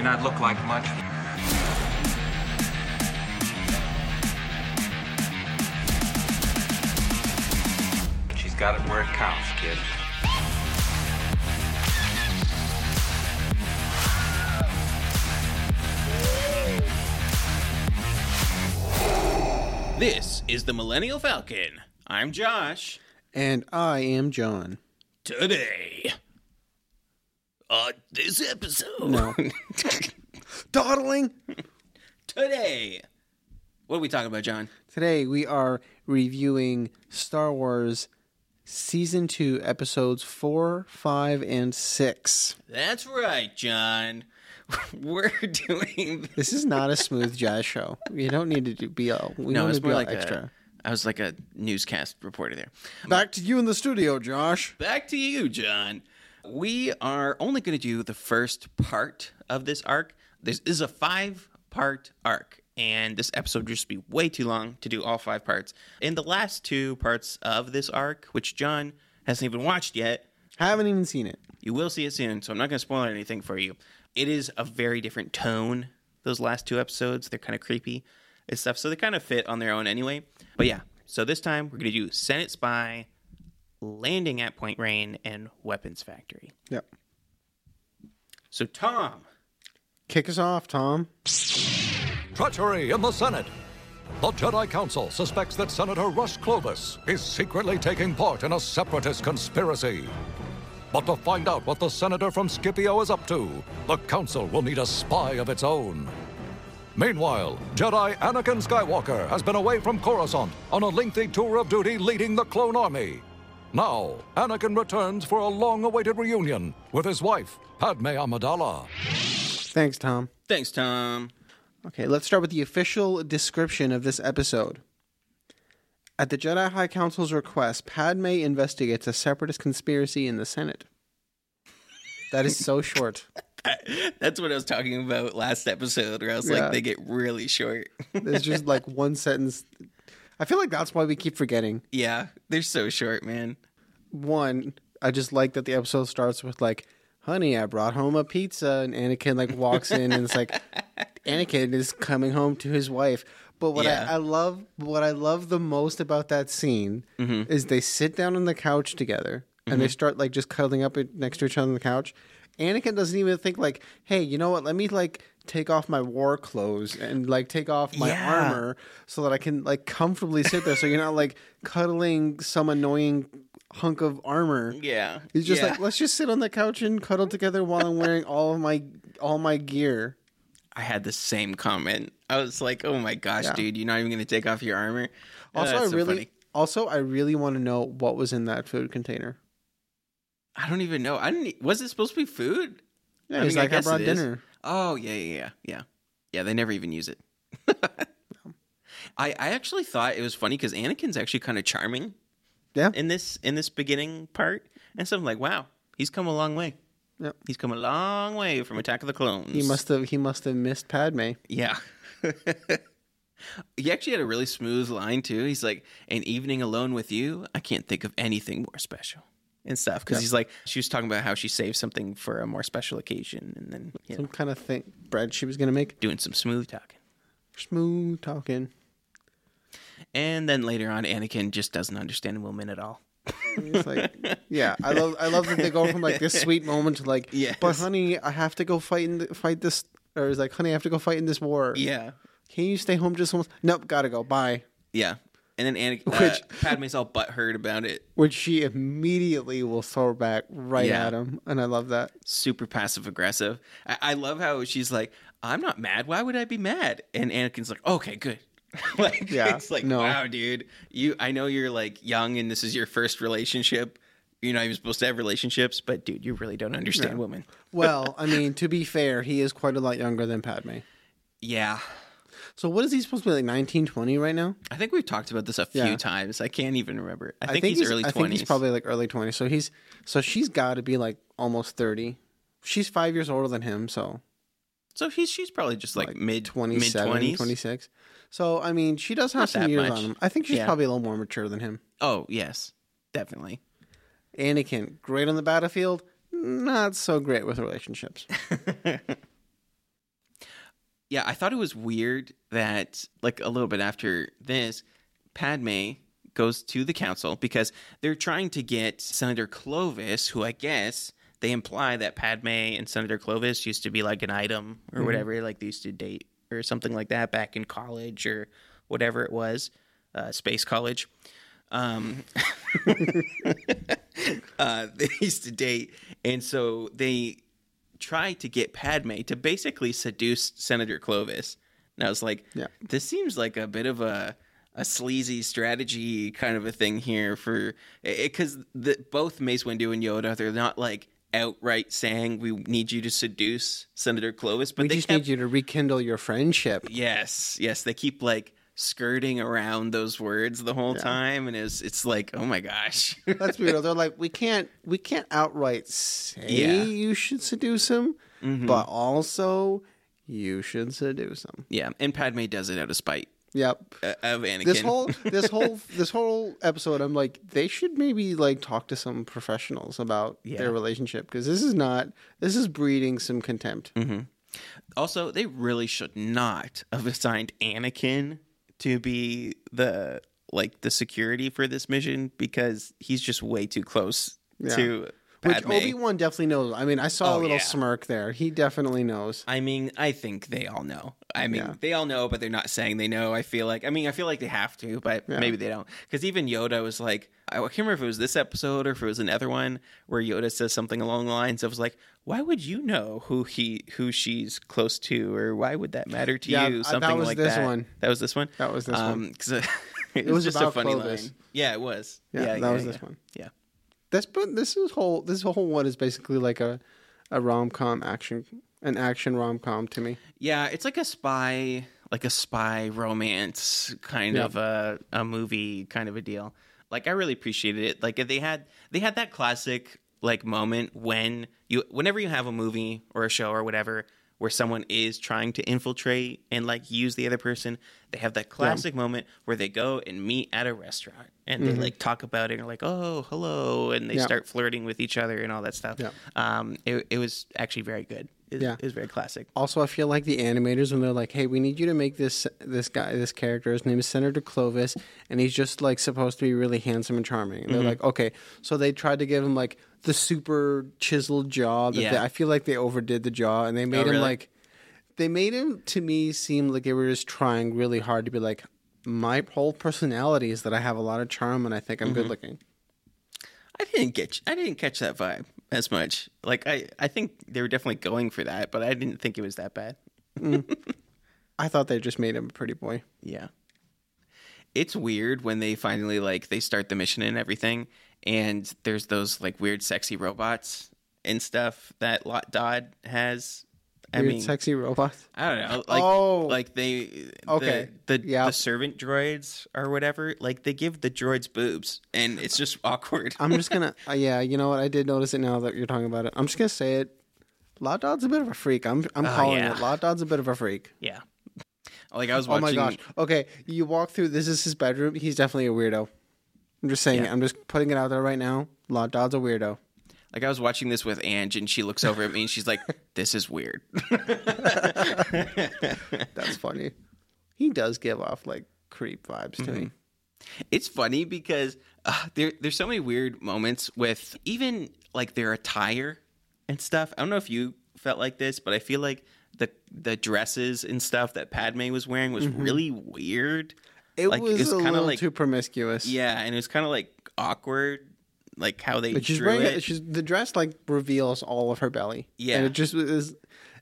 May not look like much. But she's got it where it counts, kid. This is the Millennial Falcon. I'm Josh. And I am John. Today, on this episode, No. Dawdling! today, what are we talking about, John? Today we are reviewing Star Wars Season 2, Episodes 4, 5, and 6. That's right, John. We're doing. This is not a smooth jazz show. You don't need to do, be all. We No, don't it's to be more all like extra. a. I was like a newscast reporter there. Back to you in the studio, Josh. Back to you, John. We are only going to do the first part of this arc. This is a five part arc, and this episode would just be way too long to do all five parts. In the last two parts of this arc, which John hasn't even watched yet, Haven't even seen it. you will see it soon, so I'm not going to spoil anything for you. It is a very different tone, those last two episodes. They're kind of creepy and stuff, so they kind of fit on their own anyway. But yeah, so this time we're going to do Senate Spy, Landing at Point Rain, and Weapons Factory. Yep. So, Tom, Kick us off, Tom. Treachery in the Senate. The Jedi Council suspects that Senator Rush Clovis is secretly taking part in a separatist conspiracy. But to find out what the senator from Scipio is up to, the Council will need a spy of its own. Meanwhile, Jedi Anakin Skywalker has been away from Coruscant on a lengthy tour of duty leading the clone army. Now, Anakin returns for a long awaited reunion with his wife, Padme Amidala. Thanks, Tom. thanks, Tom. Okay, let's start with the official description of this episode. At the Jedi High Council's request, Padme investigates a separatist conspiracy in the Senate. That is so short. That's what I was talking about last episode, where I was Yeah. like, they get really short. There's just like one sentence. I feel like that's why we keep forgetting. yeah, they're so short, man. One, I just like that the episode starts with like, "Honey, I brought home a pizza," and Anakin like walks in and it's like, Anakin is coming home to his wife. But what Yeah. I, I love, what I love the most about that scene Mm-hmm. is they sit down on the couch together and they start like just cuddling up next to each other on the couch. Anakin doesn't even think like, "Hey, you know what? Let me like take off my war clothes and like take off my Yeah. armor so that I can like comfortably sit there. So you're not like cuddling some annoying hunk of armor. Yeah. He's just yeah. like, let's just sit on the couch and cuddle together while I'm wearing all of my all my gear. I had the same comment. I was like, "Oh my gosh, Yeah. dude, you're not even going to take off your armor." Oh, Also, that's I so really, funny. also I really want to know what was in that food container. I don't even know. I didn't. Was it supposed to be food? Yeah, he's like, I guess brought dinner. Oh yeah, yeah, yeah, yeah. Yeah, they never even use it. I I actually thought it was funny because Anakin's actually kind of charming Yeah, in this in this beginning part, and so I'm like, wow, he's come a long way. Yep. He's come a long way from Attack of the Clones. he must have he must have missed Padme. Yeah. he actually had a really smooth line too. He's like, "An evening alone with you, I can't think of anything more special." And stuff because he's like, she was talking about how she saved something for a more special occasion, and then you know, Some kind of thing bread she was gonna make. doing some smooth talking. Smooth talking. And then later on, Anakin just doesn't understand women at all. It's like, yeah, I love I love that they go from like this sweet moment to like, yeah but honey, I have to go fight in the, fight this, or it's like, honey, I have to go fight in this war. Yeah, Can you stay home just once? Nope, gotta go. Bye. yeah. And then Anakin, uh, Which- Padme's all butthurt about it. Which she immediately will throw back right Yeah. at him, and I love that. super passive aggressive. I-, I love how she's like, "I'm not mad. Why would I be mad?" And Anakin's like, "Okay, good." like, Yeah, it's like, no. wow, dude. You, I know you're like young and this is your first relationship. You're not even supposed to have relationships, but dude, you really don't understand women. Well, I mean, to be fair, he is quite a lot younger than Padme. Yeah, So what is he supposed to be like 19, 20 right now? I think we've talked about this a few Yeah. times. I can't even remember. I think, he's, early I twenties. think he's probably like early 20s. So he's so she's got to be like almost 30. She's 5 years older than him, so so he's she's probably just like, mid mid 27, 26. So I mean, she does have Not some years much. on him. I think she's Yeah. probably a little more mature than him. Oh yes, definitely. Anakin, great on the battlefield, not so great with relationships. Yeah, I thought it was weird that, like, a little bit after this, Padme goes to the council because they're trying to get Senator Clovis, who I guess they imply that Padme and Senator Clovis used to be like an item or whatever, like they used to date or something like that back in college or whatever it was, uh, space college. Um, uh, they used to date, and so they try to get Padme to basically seduce Senator Clovis. And I was like, Yeah. this seems like a bit of a a sleazy strategy kind of a thing here for because both Mace Windu and Yoda they're not like outright saying we need you to seduce Senator Clovis, but We they just kept, need you to rekindle your friendship. Yes, yes, they keep like skirting around those words the whole time, and it's it's like, oh my gosh, let's be real They're like, we can't, we can't outright say Yeah. Mm-hmm. you should seduce him, but also you should seduce him. yeah. And Padme does it out of spite Yep. uh, of Anakin. This whole, this whole, this whole episode, I'm like, they should maybe like talk to some professionals about Yeah. their relationship because this is not, this is breeding some contempt. Mm-hmm. also, they really should not have assigned Anakin to be the like the security for this mission because he's just way too close Yeah. to Which. Obi Wan definitely knows. I mean, I saw a Oh, little yeah. smirk there. He definitely knows. I mean, I think they all know. I mean, Yeah. they all know, but they're not saying they know. I feel like, I mean, I feel like they have to, but maybe they don't. Because even Yoda was like, I can't remember if it was this episode or if it was another one where Yoda says something along the lines of like, "Why would you know who he who she's close to, or why would that matter to Yeah, you?" uh, that Something was like this that. one. That was this one. That was this um, one. 'cause, uh, it, was was just a funny Clovis. line. Yeah, it was. Yeah, Yeah, that yeah, was this one. Yeah. This but this is whole this whole one is basically like a a rom com action an action rom com to me. Yeah, it's like a spy, like a spy romance kind of a a movie kind of a deal. Like I really appreciated it. Like they had they had that classic like moment when you whenever you have a movie or a show or whatever where someone is trying to infiltrate and like use the other person, they have that classic moment where they go and meet at a restaurant and they like talk about it and are like, "Oh, hello," and they Mm-hmm. Yeah. start flirting with each other and all that stuff. Yeah. Um, it, it was actually very good. It, Yeah. it was very classic. Also, I feel like the animators when they're like, "Hey, we need you to make this this guy this character. His name is Senator Clovis, and he's just like supposed to be really handsome and charming." And they're Mm-hmm. like, "Okay," so they tried to give him like the super chiseled jaw. That Yeah. they, I feel like they overdid the jaw, and they made him really? like they made him to me seem like they were just trying really hard to be like. My whole personality is that I have a lot of charm and I think I'm Mm-hmm. good looking. I didn't get I didn't catch that vibe as much. Like I I think they were definitely going for that, but I didn't think it was that bad. I thought they just made him a pretty boy. Yeah. It's weird when they finally like they start the mission and everything and there's those like weird sexy robots and stuff that Lott Dod has. I Weird, mean, sexy robots. I don't know. Like, Oh. like they, Okay. the the, Yeah. the servant droids or whatever. Like they give the droids boobs, and it's just awkward. I'm just gonna, uh, yeah, you know what? I did notice it now that you're talking about it. I'm just gonna say it. Lott Dod's a bit of a freak. I'm, I'm calling yeah. it. Lott Dod's a bit of a freak. yeah. Like I was Oh my gosh. Okay, you walk through. This is his bedroom. He's definitely a weirdo. I'm just saying. it. I'm just putting it out there right now. Lott Dod's a weirdo. Like I was watching this with Ange, and she looks over at me and she's like, "This is weird." That's funny. He does give off like creep vibes to Mm-hmm. me. It's funny because uh, there there's so many weird moments with even like their attire and stuff. I don't know if you felt like this, but I feel like the the dresses and stuff that Padme was wearing was really weird. It Like, was it's a kinda like- too promiscuous. Yeah, and it was kind of like awkward, like how they But she's drew it. She's the dress like reveals all of her belly. Yeah. and it just was.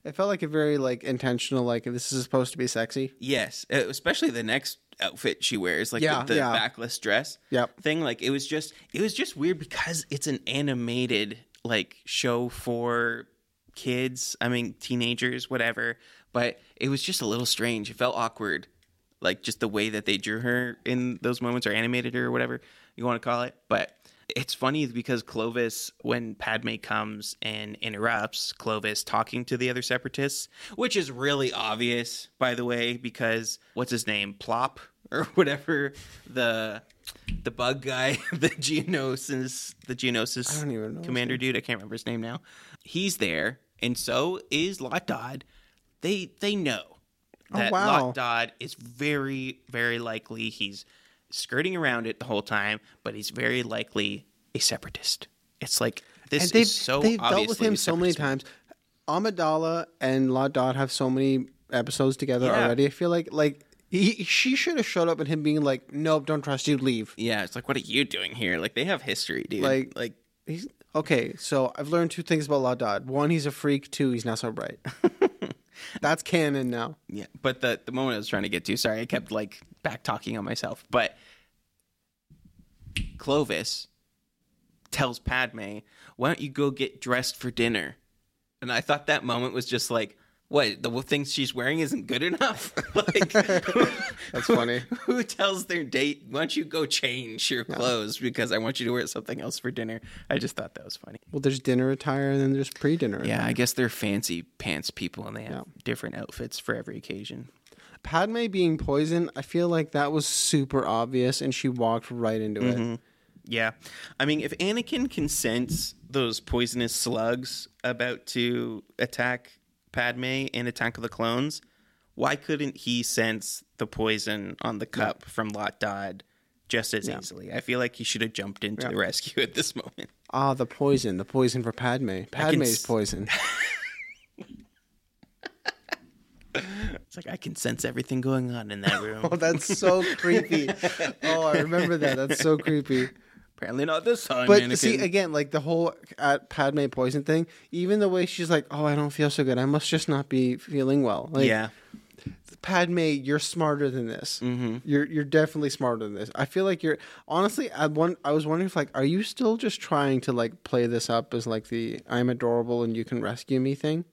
It felt like a very like intentional. Like this is supposed to be sexy. Yes, uh, especially the next outfit she wears, like Yeah, the, the yeah. backless dress Yep. thing. Like it was just, it was just weird because it's an animated like show for kids. I mean, teenagers, whatever. But it was just a little strange. It felt awkward, like just the way that they drew her in those moments, or animated her, or whatever you want to call it. But it's funny because Clovis, when Padme comes and interrupts Clovis talking to the other separatists, which is really obvious, by the way, because what's his name, Plop or whatever the the bug guy, the Geonosis, the Geonosis I don't even know his commander dude. I can't remember his name now. He's there, and so is Lott Dod. They they know oh, that wow. Lott Dod is very, very likely he's skirting around it the whole time, but he's very likely a separatist. It's like this is so they've dealt with him so many times. Amidala and Lott Dod have so many episodes together Yeah. already. I feel like like he, she should have showed up and him being like, "Nope, don't trust you, leave." Yeah, it's like, what are you doing here? Like they have history, dude. Like- like He's okay. So I've learned two things about Lott Dod. One, he's a freak. Two, he's not so bright. That's canon now. Yeah, but the the moment I was trying to get to, sorry, I kept like back talking on myself. But Clovis tells Padme, "Why don't you go get dressed for dinner?" And I thought that moment was just like, "What? The things she's wearing isn't good enough." like, That's funny. who tells their date, "Why don't you go change your clothes because I want you to wear something else for dinner?" I just thought that was funny. Well, there's dinner attire and then there's pre-dinner. Yeah, attire. I guess they're fancy pants people, and they have Yeah. different outfits for every occasion. Padme being poisoned, I feel like that was super obvious, and she walked right into Mm-hmm. it. Yeah. I mean, if Anakin can sense those poisonous slugs about to attack Padme and Attack of the Clones, why couldn't he sense the poison on the cup from Lott Dod just as easily? I feel like he should have jumped into the rescue at this moment. Ah, the poison, the poison for Padme. Padme's s- poison. It's like I can sense everything going on in that room. Oh, that's so creepy. Oh, I remember that. That's so creepy. Apparently not this time, But Anakin. see, again, like the whole at Padme poison thing, even the way she's like, "Oh, I don't feel so good. I must just not be feeling well." Like, yeah. Padme, you're smarter than this. Mm-hmm. You're you're definitely smarter than this. I feel like you're honestly. I one. I was wondering if like, are you still just trying to like play this up as like the I'm adorable and you can rescue me thing?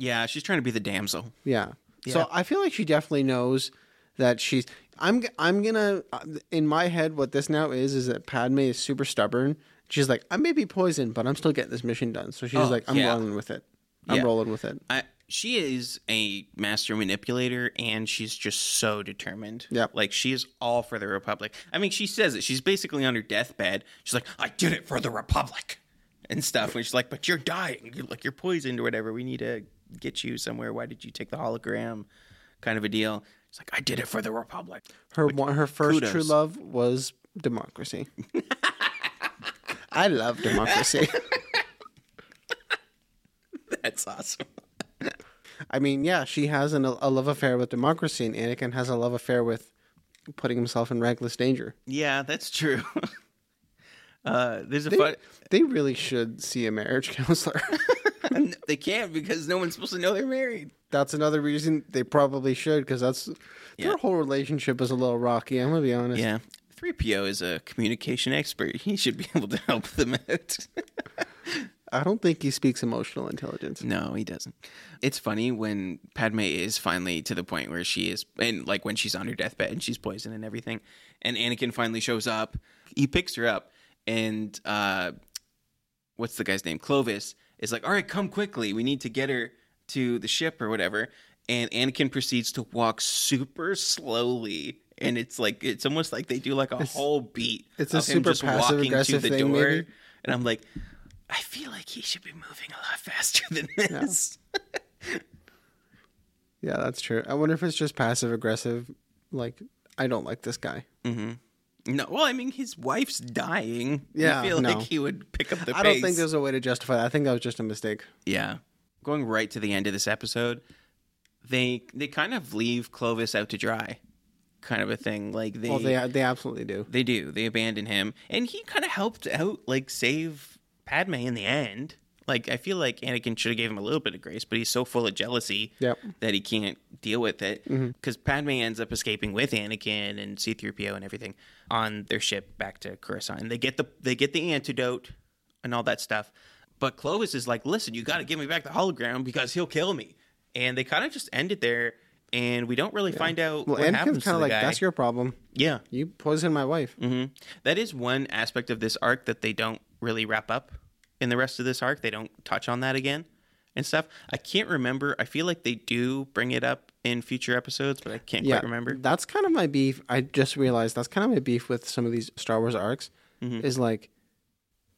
Yeah, she's trying to be the damsel. Yeah. Yeah. So I feel like she definitely knows that she's. I'm. I'm gonna. uh, In my head, what this now is is that Padme is super stubborn. She's like, I may be poisoned, but I'm still getting this mission done. So she's Oh, like, I'm yeah. rolling with it. I'm Yeah. rolling with it. I, she is a master manipulator and she's just so determined. Yep. Like she is all for the Republic. I mean, she says it. She's basically on her deathbed. She's like, I did it for the Republic and stuff. And she's like, but you're dying. You're like, you're poisoned or whatever. We need to get you somewhere. Why did you take the hologram? Kind of a deal. She's like, I did it for the Republic. Her one, her first kudos. true love was democracy. I love democracy. That's awesome. I mean, yeah, she has an, a love affair with democracy, and Anakin has a love affair with putting himself in reckless danger. Yeah, that's true. uh, there's a They, fun. they really should see a marriage counselor. They can't because no one's supposed to know they're married. that's another reason they probably should, because that's Yeah. their whole relationship is a little rocky. I'm gonna be honest. Yeah. 3PO is a communication expert. He should be able to help them out. I don't think he speaks emotional intelligence. no, he doesn't. It's funny when Padme is finally to the point where she is, and like when she's on her deathbed and she's poisoned and everything, and Anakin finally shows up. He picks her up, and uh, what's the guy's name? Clovis is like, "All right, come quickly. We need to get her to the ship or whatever." And Anakin proceeds to walk super slowly. And it's like it's almost like they do like a whole beat. it's a super just walking passive-aggressive to the thing, door. maybe? And I'm like, I feel like he should be moving a lot faster than this. Yeah, that's true. I wonder if it's just passive aggressive. Like, I don't like this guy. Mm-hmm. No, well, I mean, his wife's dying. Yeah, I feel no. like he would pick up the I don't think there's a way to justify that. I think that was just a mistake. Yeah, going right to the end of this episode, they they kind of leave Clovis out to dry, kind of a thing. Like they Well, they they absolutely do. they do they abandon him, and he kind of helped out, like save Padme in the end. Like I feel like Anakin should have gave him a little bit of grace, but he's so full of jealousy Yep. that he can't deal with it. Because Padme ends up escaping with Anakin and C-3PO and everything on their ship back to Coruscant. And they get the they get the antidote and all that stuff. But Clovis is like, "Listen, you got to give me back the hologram because he'll kill me." And they kind of just end it there, and we don't really find out Well, what happens Anakin's to kind of like, guy. that's your problem. yeah, You poisoned my wife. hmm That is one aspect of this arc that they don't really wrap up in the rest of this arc. They don't touch on that again and stuff. I can't remember. I feel like they do bring it up in future episodes, but I can't Yeah, quite remember. That's kind of my beef. I just realized that's kind of my beef with some of these Star Wars arcs. Mm-hmm. Is like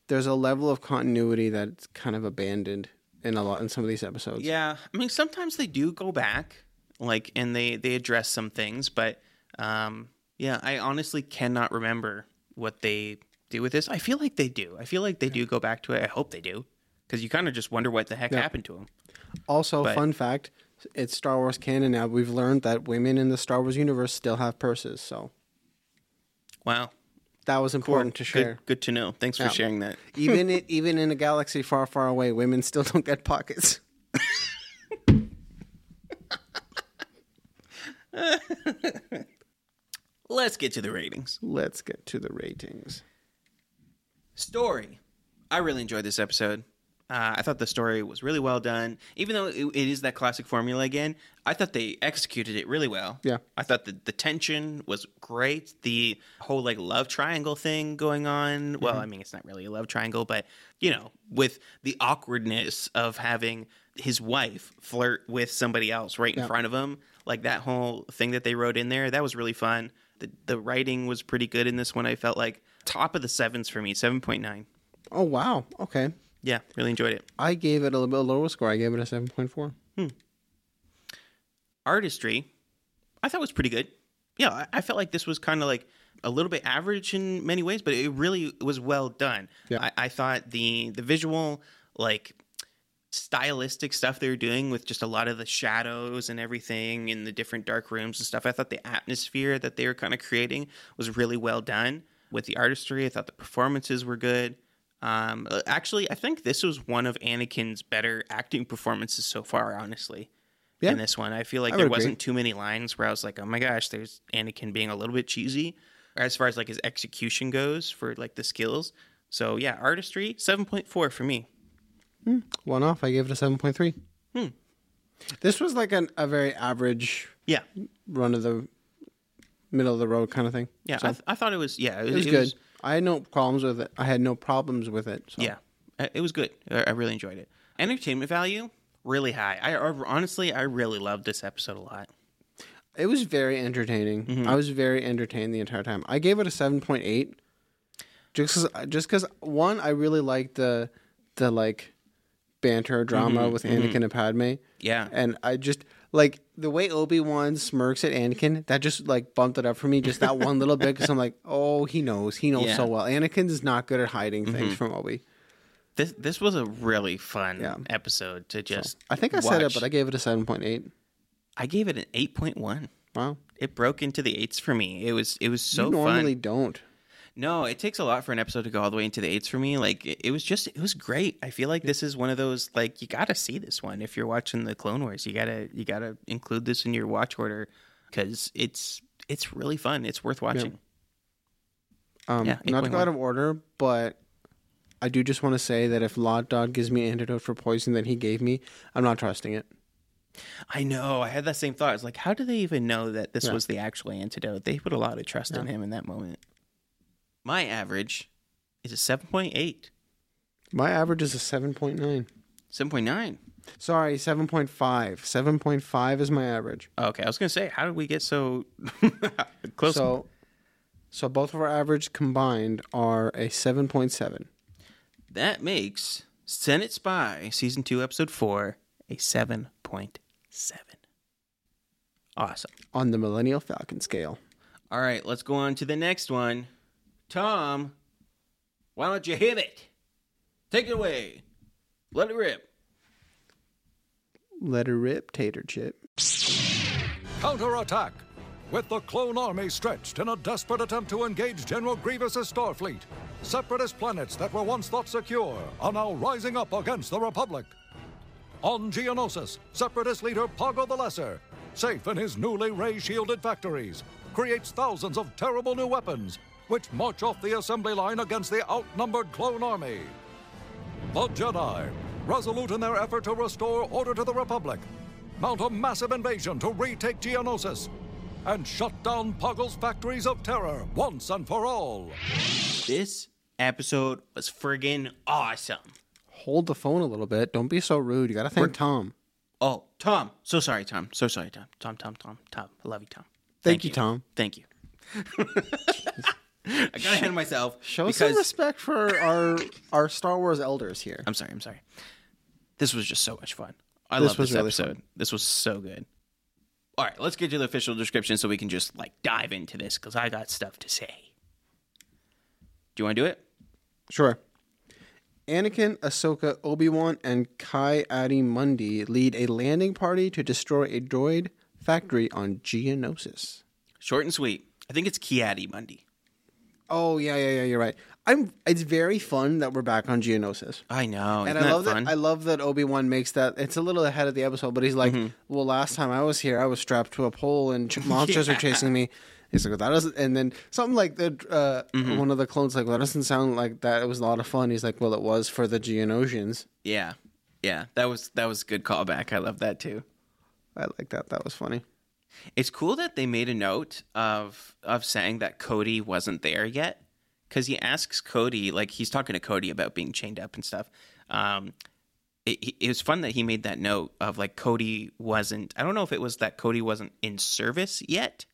there's a level of continuity that's kind of abandoned in a lot in some of these episodes. Yeah, I mean sometimes they do go back. like, and they they address some things, but um, yeah, I honestly cannot remember what they do with this. I feel like they do. I feel like they do go back to it. I hope they do, because you kind of just wonder what the heck Yeah. happened to them. Also, But- fun fact: it's Star Wars canon now. We've learned that women in the Star Wars universe still have purses. So Wow, that was important to share. Good, good to know. Thanks for sharing that. even it, even in a galaxy far, far away, women still don't get pockets. Let's get to the ratings. Let's get to the ratings. Story. I really enjoyed this episode. Uh, I thought the story was really well done. Even though it, it is that classic formula again, I thought they executed it really well. Yeah. I thought the, the tension was great. The whole like love triangle thing going on. Well, I mean, it's not really a love triangle, but you know, with the awkwardness of having his wife flirt with somebody else right in Yeah. front of him, like that whole thing that they wrote in there, that was really fun. The, the writing was pretty good in this one. I felt like top of the sevens for me, 7.9. Oh wow. Okay. Yeah, really enjoyed it. I gave it a little bit lower score. I gave it a seven point four. Hmm. Artistry, I thought was pretty good. Yeah, I, I felt like this was kind of like a little bit average in many ways, but it really was well done. Yeah. I, I thought the the visual, like stylistic stuff they were doing with just a lot of the shadows and everything in the different dark rooms and stuff. I thought the atmosphere that they were kind of creating was really well done. With the artistry, I thought the performances were good. Um, uh, actually, I think this was one of Anakin's better acting performances so far. Honestly, Yeah. in this one, I feel like I there wasn't too many lines where I was like, "Oh my gosh, there's Anakin being a little bit cheesy." As far as like his execution goes for like the skills, so yeah, artistry seven point four for me. One off. I gave it a seven point three. Hmm. This was like an, a very average Yeah, run of the middle of the road kind of thing. yeah, So, I, th- I thought it was yeah, it was good. I had no problems with it. I had no problems with it. So. Yeah, it was good. I really enjoyed it. Entertainment value really high. I honestly, I really loved this episode a lot. It was very entertaining. Mm-hmm. I was very entertained the entire time. I gave it a seven point eight. Just cause, just because one, I really liked the the like banter drama with Anakin and Padme. Mm-hmm. Yeah. and I just like the way Obi Wan smirks at Anakin. That just like bumped it up for me. Just that one little bit because I'm like, oh, he knows, he knows Yeah. Mm-hmm. so well. Anakin's not good at hiding things from Obi. This this was a really fun Yeah. episode to just. I think I said it, but I gave it a seven point eight. I gave it an eight point one. Wow, It broke into the eights for me. It was it was so you normally fun. don't. No, it takes a lot for an episode to go all the way into the eights for me. Like it, it was just it was great. I feel like this is one of those like you got to see this one if you're watching the Clone Wars. You gotta you gotta include this in your watch order because it's it's really fun. It's worth watching. Um, Yeah, not to go out of order, but I do just want to say that if Lott Dod gives me an antidote for poison that he gave me, I'm not trusting it. I know. I had that same thought. It's like, how do they even know that this Yeah. was the actual antidote? They put a lot of trust in him in that moment. My average is a 7.8. My average is a 7.9. 7.9. Sorry, 7.5. 7.5 is my average. Okay, I was going to say, how did we get so close? So, so both of our average combined are a 7.7. that makes Senate Spy Season 2, Episode 4 a 7.7. Awesome. on the Millennial Falcon scale. All right, let's go on to the next one. Tom, why don't you hit it? Take it away. Let it rip. Let it rip, tater chip. Counterattack! With the clone army stretched in a desperate attempt to engage General Grievous's Starfleet, separatist planets that were once thought secure are now rising up against the Republic. On Geonosis, separatist leader Poggle the Lesser, safe in his newly ray shielded factories, creates thousands of terrible new weapons which march off the assembly line against the outnumbered clone army. The Jedi, resolute in their effort to restore order to the Republic, mount a massive invasion to retake Geonosis and shut down Poggle's factories of terror once and for all. This episode was friggin' awesome. Hold the phone a little bit. Don't be so rude. You got to thank Tom. Oh, Tom. So sorry, Tom. So sorry, Tom. Tom, Tom, Tom, Tom. I love you, Tom. Thank you, Tom. Thank you. I got ahead of myself. Show because some respect for our our Star Wars elders here. I'm sorry. I'm sorry. This was just so much fun. I This love this really episode. fun. This was so good. All right, let's get to the official description so we can just like dive into this because I got stuff to say. Do you want to do it? Sure. Anakin, Ahsoka, Obi Wan, and Kai Adi Mundi lead a landing party to destroy a droid factory on Geonosis. Short and sweet. I think it's Ki-Adi-Mundi. Oh yeah, yeah, yeah. You're right. I'm. It's very fun that we're back on Geonosis, I know. and Isn't I love that fun? I love that Obi Wan makes that. It's a little ahead of the episode, but he's like, Mm-hmm. "Well, last time I was here, I was strapped to a pole, and ch- monsters are chasing me." He's like, well, "That doesn't." And then something like that. Uh, Mm-hmm. One of the clones like, "Well, that doesn't sound like that. It was a lot of fun." He's like, "Well, it was for the Geonosians." yeah, yeah. That was that was a good callback. I love that too. I like that. That was funny. It's cool that they made a note of of saying that Cody wasn't there yet because he asks Cody like he's talking to Cody about being chained up and stuff. Um, it, it was fun that he made that note of like Cody wasn't. I don't know if it was that Cody wasn't in service yet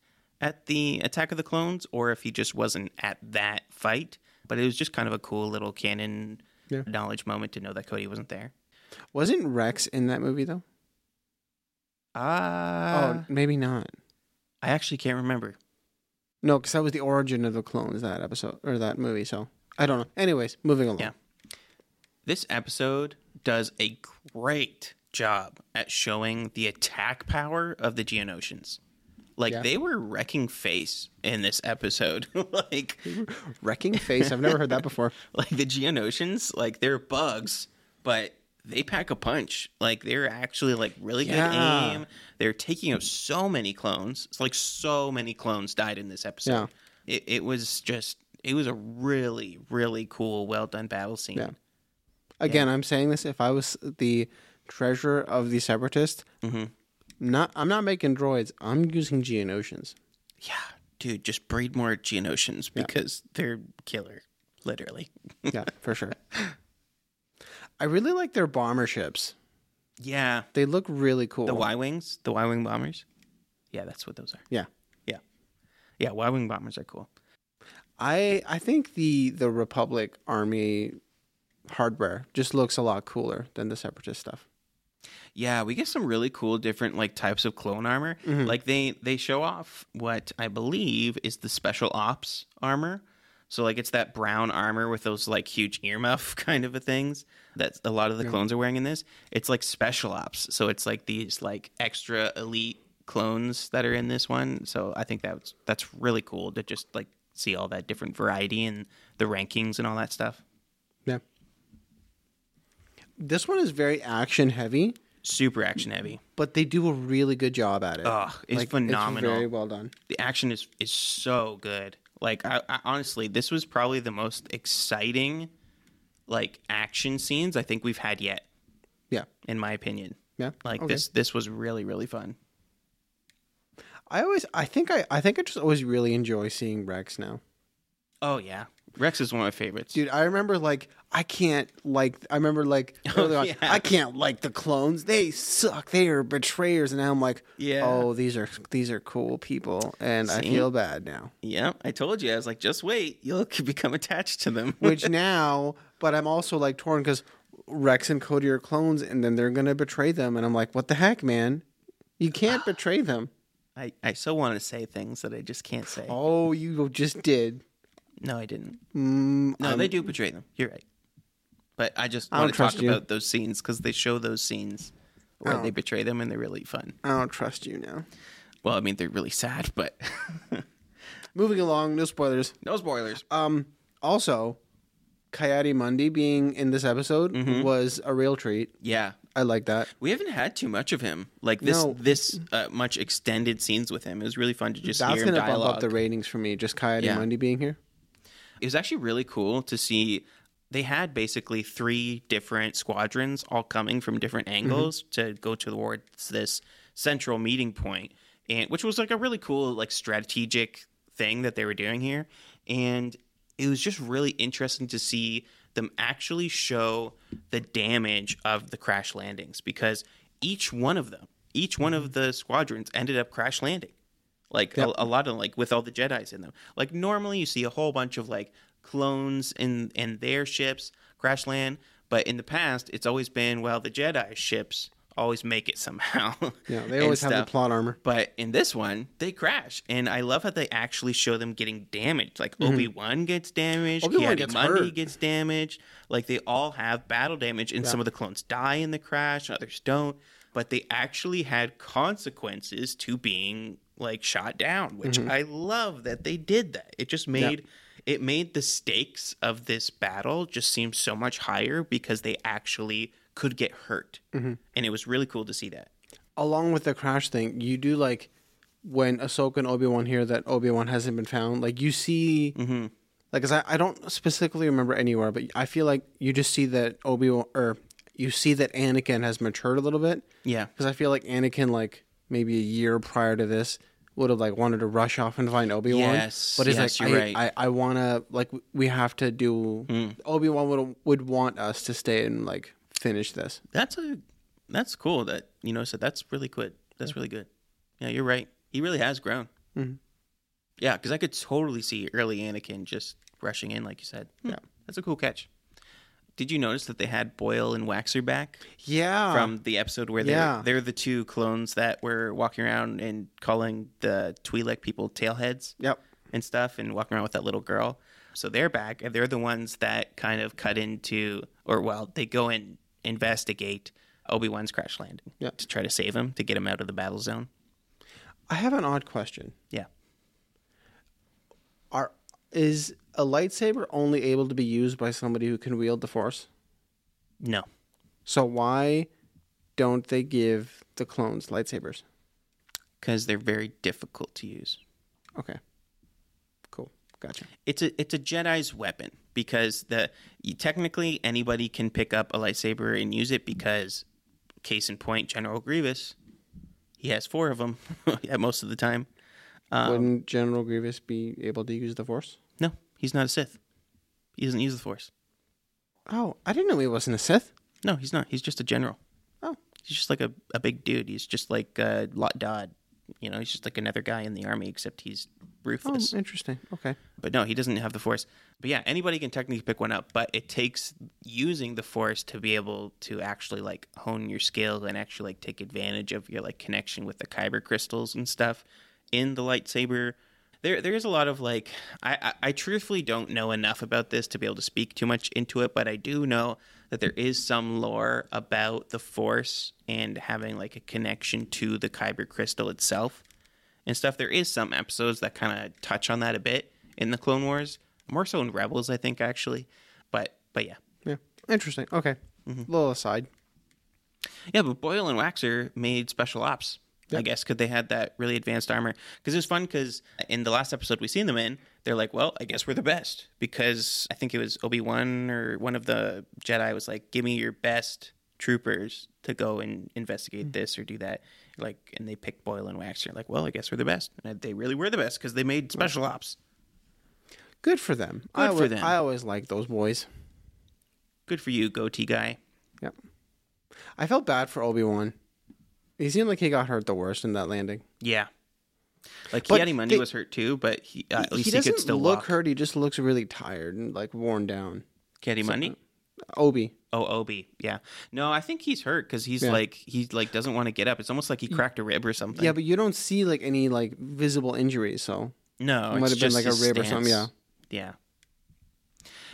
at the Attack of the Clones or if he just wasn't at that fight. But it was just kind of a cool little canon Yeah. knowledge moment to know that Cody wasn't there. Wasn't Rex in that movie though? Uh, oh, maybe not. I actually can't remember. No, because that was the origin of the clones. That episode or that movie. So I don't know. Anyways, moving along. Yeah. This episode does a great job at showing the attack power of the Geonosians. Like Yeah. they were wrecking face in this episode. like Wrecking face. I've never heard that before. like the Geonosians, like they're bugs, but they pack a punch. Like they're actually like really good aim. They're taking out so many clones. It's like so many clones died in this episode. It, it was just it was a really really cool, well done battle scene. Yeah. Again, I'm saying this. If I was the treasurer of the separatist, Mm-hmm. not I'm not making droids. I'm using Geonosians. Yeah, dude, just breed more Geonosians because they're killer, literally. Yeah, for sure. I really like their bomber ships. Yeah, They look really cool. the Y wings, the Y wing bombers. Yeah, that's what those are. Yeah. Yeah, yeah, Y wing bombers are cool. I I think the the Republic Army hardware just looks a lot cooler than the separatist stuff. Yeah, we get some really cool different like types of clone armor. Mm-hmm. Like they they show off what I believe is the special ops armor. So like it's that brown armor with those like huge earmuff kind of a things that a lot of the clones are wearing in this. It's like special ops. So it's like these like extra elite clones that are in this one. So I think that's that's really cool to just like see all that different variety and the rankings and all that stuff. Yeah. This one is very action heavy, Super action heavy. but they do a really good job at it. Ugh, it's phenomenal. very well done. the action is is so good. Like I, I honestly, this was probably the most exciting like action scenes I think we've had yet, Yeah. in my opinion. Yeah. Like Okay. this this was really really fun. I always I think I I think I just always really enjoy seeing Rex now. Oh yeah, Rex is one of my favorites. Dude, I remember like I can't like I remember like oh, early on, yeah. I can't like the clones. They suck. They are betrayers. And now I'm like, Yeah. oh, these are these are cool people, and I feel bad now. Yeah, I told you. I was like, just wait, you'll become attached to them. Which now, but I'm also like torn because Rex and Cody are clones, and then they're gonna betray them, and I'm like, what the heck, man? You can't betray them. I I so want to say things that I just can't say. Oh, you just did. No, I didn't. Mm, No, I'm- they do betray them. You're right. But I just I want don't to talk trust you. about those scenes because they show those scenes where Oh. they betray them and they're really fun. I don't trust you now. Well, I mean, they're really sad, but Moving along, no spoilers. no spoilers. Um, also, Coyote Mundi being in this episode Mm-hmm. was a real treat. Yeah, I like that. we haven't had too much of him. Like this, No. this uh, much extended scenes with him. It was really fun to just That's hear him gonna bump up the ratings for me. Just Coyote Yeah. Mundi being here. It was actually really cool to see. They had basically three different squadrons all coming from different mm-hmm. angles to go towards this central meeting point, and which was like a really cool, like strategic thing that they were doing here. And it was just really interesting to see them actually show the damage of the crash landings because each one of them, each one of mm-hmm. the squadrons ended up crash landing like a, a lot of like with all the jedis in them like normally you see a whole bunch of like clones in in their ships crash land but in the past it's always been well the jedi ships always make it somehow. Yeah, they always have the plot armor. But in this one, they crash, and I love how they actually show them getting damaged. Like Obi Wan gets damaged, Mm-hmm. Obi-Wan gets Mundi hurt. gets damaged. Like they all have battle damage, and some of the clones die in the crash, others don't. But they actually had consequences to being like shot down, which Mm-hmm. I love that they did that. It just made it made the stakes of this battle just seem so much higher because they actually could get hurt, Mm-hmm. and it was really cool to see that. Along with the crash thing, you do like when Ahsoka and Obi Wan hear that Obi Wan hasn't been found. Like you see, Mm-hmm. like, cause I, I don't specifically remember anywhere, but I feel like you just see that Obi Wan or you see that Anakin has matured a little bit. Yeah. Because I feel like Anakin, like maybe a year prior to this, would have like wanted to rush off and find Obi Wan. Yes, but he's yes, like, you're I, right. I, I want to like we have to do. Hmm. Obi Wan would would want us to stay and like finish this. That's a that's cool that you know said that's really good. That's really good. Yeah, you're right. He really has grown. Mm-hmm. Yeah, because I could totally see early Anakin just rushing in, like you said. Yeah, that's a cool catch. Did you notice that they had Boil and Waxer back Yeah. from the episode where they're Yeah. they're the two clones that were walking around and calling the Twi'lek people tailheads? Yep. and stuff and walking around with that little girl. So they're back and they're the ones that kind of cut into or well, they go and investigate Obi-Wan's crash landing Yeah. to try to save him to get him out of the battle zone. I have an odd question. Yeah. Are is a lightsaber only able to be used by somebody who can wield the Force? No. So why don't they give the clones lightsabers? Cuz they're very difficult to use. Okay. Cool. Gotcha. It's a it's a Jedi's weapon because the you, technically anybody can pick up a lightsaber and use it because case in point General Grievous he has 4 of them at most of the time. Um, Wouldn't General Grievous be able to use the Force? He's not a Sith. He doesn't use the Force. Oh, I didn't know he wasn't a Sith. No, he's not. He's just a general. Oh. He's just like a, a big dude. He's just like uh, Lott Dod. You know, he's just like another guy in the army, except he's ruthless. Oh, interesting. Okay. But no, he doesn't have the Force. But yeah, anybody can technically pick one up, but it takes using the Force to be able to actually like hone your skill and actually like take advantage of your like connection with the kyber crystals and stuff in the lightsaber. There, there's a lot of like, I, I, I truthfully don't know enough about this to be able to speak too much into it, but I do know that there is some lore about the Force and having like a connection to the kyber crystal itself and stuff. There is some episodes that kind of touch on that a bit in the Clone Wars, more so in Rebels, I think actually. But but yeah, Yeah. Interesting. Okay. Mm-hmm. Little aside. yeah. But Boil and Waxer made special ops. I guess because they had that really advanced armor. Because it was fun. Because in the last episode we seen them in, they're like, "Well, I guess we're the best." Because I think it was Obi Wan or one of the Jedi was like, "Give me your best troopers to go and investigate mm. this or do that." Like, and they picked Boil and Waxer. Like, well, I guess we're the best. And they really were the best because they made special ops. Good for them. Good I for always- them. I always like those boys. Good for you, goatee guy. Yep. I felt bad for Obi Wan. He seemed like he got hurt the worst in that landing. Yeah. Like But Mundi they- was hurt too, but he, uh, at least he he, doesn't could still look walk. hurt. He just looks really tired and like worn down. Ki-Adi-Mundi? Obi. Oh, Obi. Yeah. No, I think he's hurt because he's Yeah. like he like doesn't want to get up. It's almost like he cracked a rib or something. Yeah, but you don't see like any like visible injuries. So no, it might have been like a rib or something. Yeah. Yeah.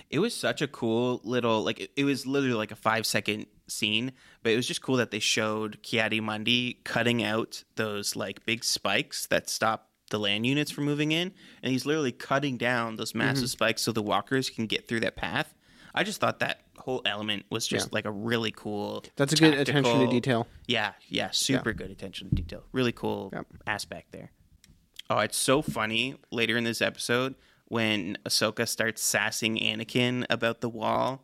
It was such a cool little like it, it was literally like a five second scene, but it was just cool that they showed Ki-Adi-Mundi cutting out those like big spikes that stop the land units from moving in, and he's literally cutting down those massive Mm-hmm. spikes so the walkers can get through that path. I just thought that whole element was just Yeah. like a really cool. That's a good attention to detail. Yeah, yeah, super good attention to detail. Really cool Yep. aspect there. Oh, it's so funny later in this episode when Ahsoka starts sassing Anakin about the wall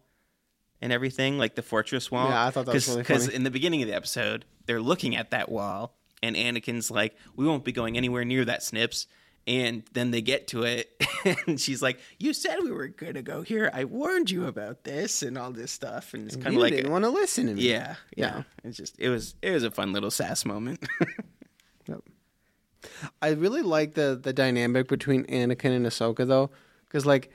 and everything, like the fortress wall. Yeah, I thought that was really funny. in the beginning of the episode, they're looking at that wall, and Anakin's like, "We won't be going anywhere near that, Snips." And then they get to it, and she's like, "You said we were gonna go here. I warned you about this and all this stuff." And it's kind of like, didn't want to listen to me. yeah, yeah, Yeah. It's just it was it was a fun little sass moment. I really like the the dynamic between Anakin and Ahsoka though, because like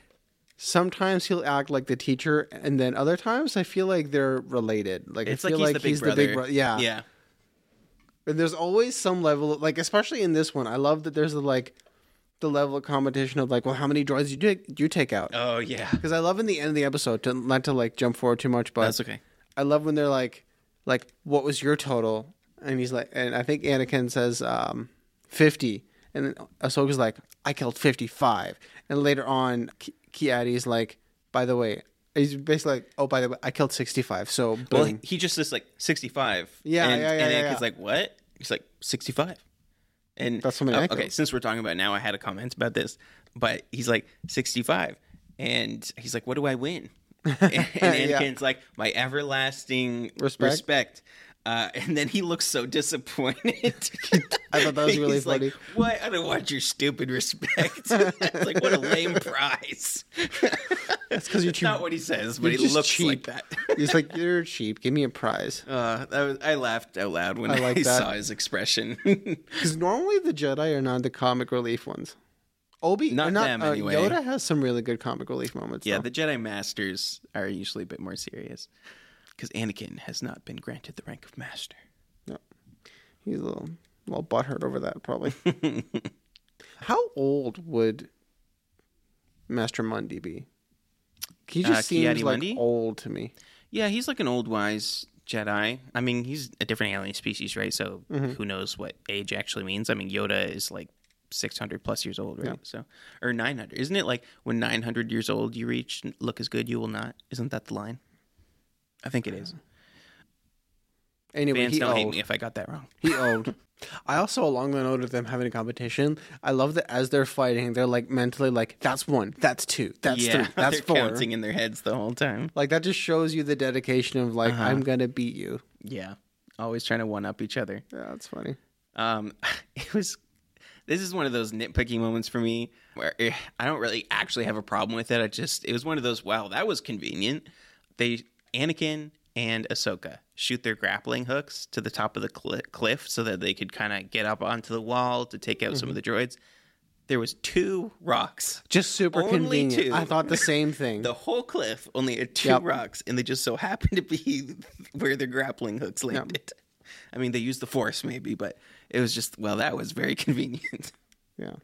sometimes he'll act like the teacher, and then other times I feel like they're related. Like It's I like feel he's like the big he's the big brother. Yeah, Yeah. And there's always some level, of, like especially in this one. I love that there's the like the level of competition of like, well, how many droids you do you take out? Oh yeah, Because I love in the end of the episode to not to like jump forward too much, but that's okay. I love when they're like, like, what was your total? And he's like, and I think Anakin says um, fifty, and then Ahsoka's like, I killed fifty-five, and later on, Ki- Ki-Adi's like, by the way, he's basically like, oh, by the way, I killed sixty-five. So boom. Well, he, just says like 65. Yeah, and, yeah, yeah, And yeah, yeah. like, what? He's like, 65. And That's something oh, I Okay, since we're talking about now, I had a comment about this, but he's like, 65. And he's like, what do I win? and and Yeah. Anakin's like, my everlasting Respect? respect. Uh, and then he looks so disappointed. I thought that was really He's like, funny. what? I don't want your stupid respect. it's like, what a lame prize. That's because you're cheap. not what he says, but he looks cheap. like that. He's like, you're cheap. Give me a prize. Uh, that was, I laughed out loud when I I, like that. saw his expression. Because normally the Jedi are not the comic relief ones. Obi, Not not them, uh, anyway. Yoda has some really good comic relief moments. yeah, though. the Jedi Masters are usually a bit more serious because Anakin has not been granted the rank of Master. No, he's a little, a little butthurt over that, probably. How old would Master Mundi be? He just Uh, seems like Ki-Adi-Mundi? old to me. Yeah, he's like an old wise Jedi. I mean, he's a different alien species, right? So Mm-hmm. who knows what age actually means? I mean, Yoda is like 600 plus years old, right? So or 900. Isn't it like when 900 years old you reach look as good you will not? Isn't that the line? I think it is. Anyway, Fans he don't hate old. me if I got that wrong. He owed. I also, along the note of them having a competition, I love that as they're fighting, they're like mentally like, "That's one, that's two, that's yeah, three, that's they're four. counting in their heads the whole time. Like that just shows you the dedication of like, Uh-huh. I'm gonna beat you. Yeah, always trying to one up each other. Yeah, that's funny. Um, it was. This is one of those nitpicky moments for me where eh, I don't really actually have a problem with it. I just it was one of those. Wow, that was convenient. They Anakin and Ahsoka shoot their grappling hooks to the top of the cli- cliff so that they could kind of get up onto the wall to take out some of mm-hmm. the droids. There was two rocks. Just super Only convenient. two. I thought the same thing. The whole cliff only had two Yep. rocks, and they just so happened to be where the grappling hooks landed. I mean, they used the force maybe, but it was just well, that was very convenient. yeah.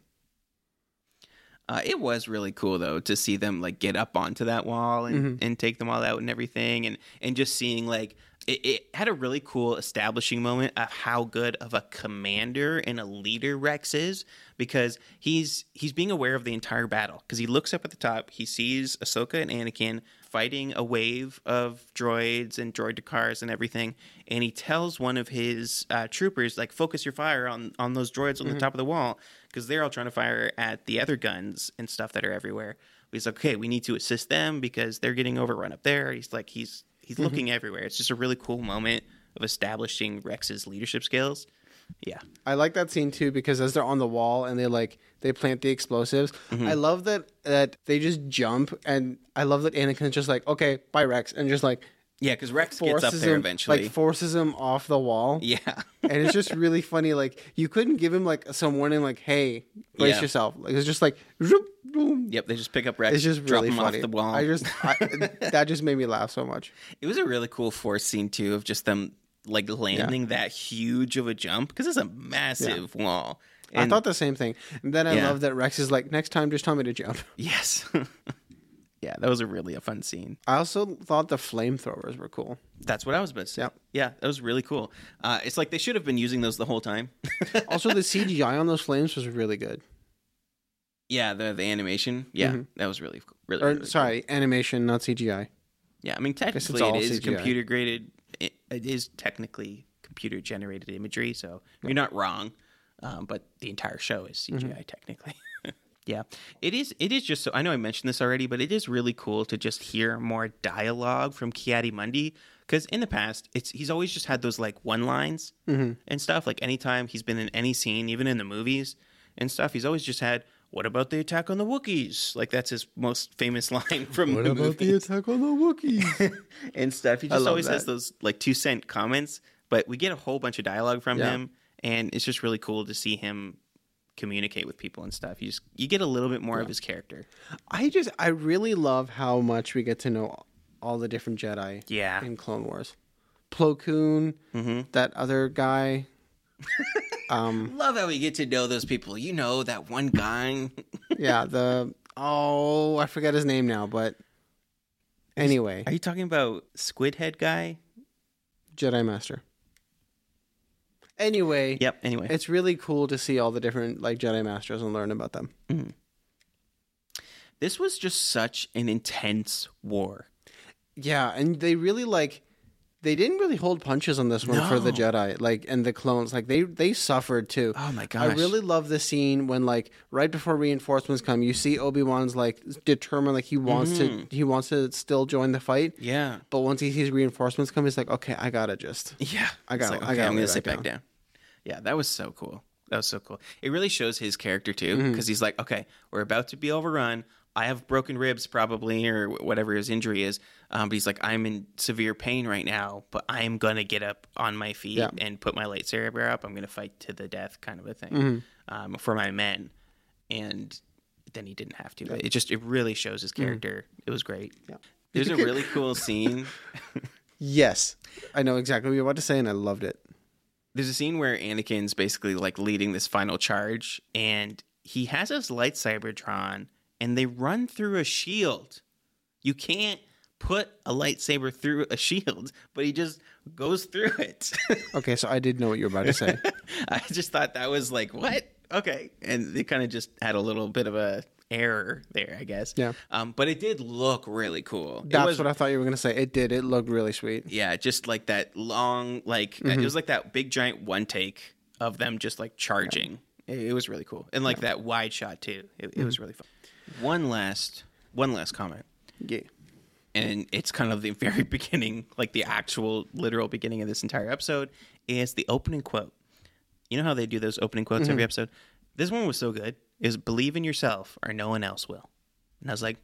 Uh, it was really cool though to see them like get up onto that wall and, and take them all out and everything, and and just seeing like it, it had a really cool establishing moment of how good of a commander and a leader Rex is because he's he's being aware of the entire battle because he looks up at the top, he sees Ahsoka and Anakin fighting a wave of droids and droid cars and everything, and he tells one of his uh, troopers like focus your fire on on those droids on the top of the wall because they're all trying to fire at the other guns and stuff that are everywhere. He's like, okay, we need to assist them because they're getting overrun up there. He's like, he's he's looking everywhere. It's just a really cool moment of establishing Rex's leadership skills. Yeah, I like that scene too because as they're on the wall and they like they plant the explosives, Mm-hmm. I love that that they just jump and I love that Anakin's just like, okay, bye Rex, and just like yeah, because Rex gets up there him, eventually. like forces him off the wall. yeah, and it's just really funny. Like you couldn't give him like some warning, like, "Hey, brace Yeah. yourself." Like it's just like, zoop, boom. yep. They just pick up Rex, It's just drop really him funny. off the wall. I just I, that just made me laugh so much. It was a really cool force scene too of just them like landing that huge of a jump because it's a massive wall. I thought the same thing. And then I Yeah. love that Rex is like, "Next time, just tell me to jump." yes, yeah, that was a really a fun scene. I also thought the flamethrowers were cool. That's what I was about to say. Yep. Yeah, that was really cool. Uh, it's like they should have been using those the whole time. Also, the CGI on those flames was really good. yeah, the the animation. Yeah, that was really cool. Really, Or really cool. sorry, animation, not CGI. Yeah, I mean technically all it is CGI. computer graded. It, it is technically computer generated imagery, so you're not wrong. Um, but the entire show is CGI Mm-hmm. technically. yeah, it is. It is just so. I know I mentioned this already, but it is really cool to just hear more dialogue from Ki-Adi-Mundi because in the past, it's he's always just had those like one lines Mm-hmm. and stuff. Like anytime he's been in any scene, even in the movies and stuff, he's always just had. What about the attack on the Wookiees? Like that's his most famous line from the movie attack on the Wookiees? and stuff. He just always has those like two cent comments, but we get a whole bunch of dialogue from Yeah. him, and it's just really cool to see him communicate with people and stuff. You just you get a little bit more of his character. I just, I really love how much we get to know all the different Jedi Yeah. in Clone Wars. Plo Koon, Mm-hmm. that other guy Um, Love how we get to know those people. You know that one guy. yeah, the oh, I forget his name now, but anyway, Are you talking about Squid Head guy? Jedi Master. Anyway, Yep. Anyway, it's really cool to see all the different like Jedi Masters and learn about them. Mm-hmm. this was just such an intense war. Yeah, and they really like they didn't really hold punches on this one for the Jedi, like and the clones. Like they they suffered too. Oh my gosh! I really love the scene when like right before reinforcements come, you see Obi Wan's like determined, like he wants Mm-hmm. to he wants to still join the fight. Yeah. But once he sees reinforcements come, he's like, okay, I gotta just. Yeah. I got, like, okay, I got, I'm gonna sit back down. Yeah, that was so cool. That was so cool. It really shows his character too, Mm-hmm. because he's like, okay, we're about to be overrun. I have broken ribs probably, or whatever his injury is. Um, but he's like, I'm in severe pain right now, but I am gonna get up on my feet Yeah. and put my lightsaber up. I'm gonna fight to the death, kind of a thing, Mm-hmm. um, for my men. And then he didn't have to. It just it really shows his character. It was great. Mm-hmm. Yeah. There's a really cool scene. Yes, I know exactly what you're about to say, and I loved it. there's a scene where Anakin's basically like leading this final charge, and he has his lightsaber drawn, and they run through a shield. You can't put a lightsaber through a shield, but he just goes through it. Okay, so I did know what you were about to say. I just thought that was like, what? Okay. And they kind of just had a little bit of a error there, I guess. Yeah. Um, but it did look really cool. That's was- what I thought you were gonna say. It did. It looked really sweet. yeah, just like that long, like uh, it was like that big giant one take of them just like charging. It, it was really cool, and like that wide shot too. It, it was really fun. One last, one last comment, Yeah. and it's kind of the very beginning, like the actual literal beginning of this entire episode, is the opening quote. You know how they do those opening quotes every mm-hmm. episode. This one was so good. Is believe in yourself, or no one else will. And I was like,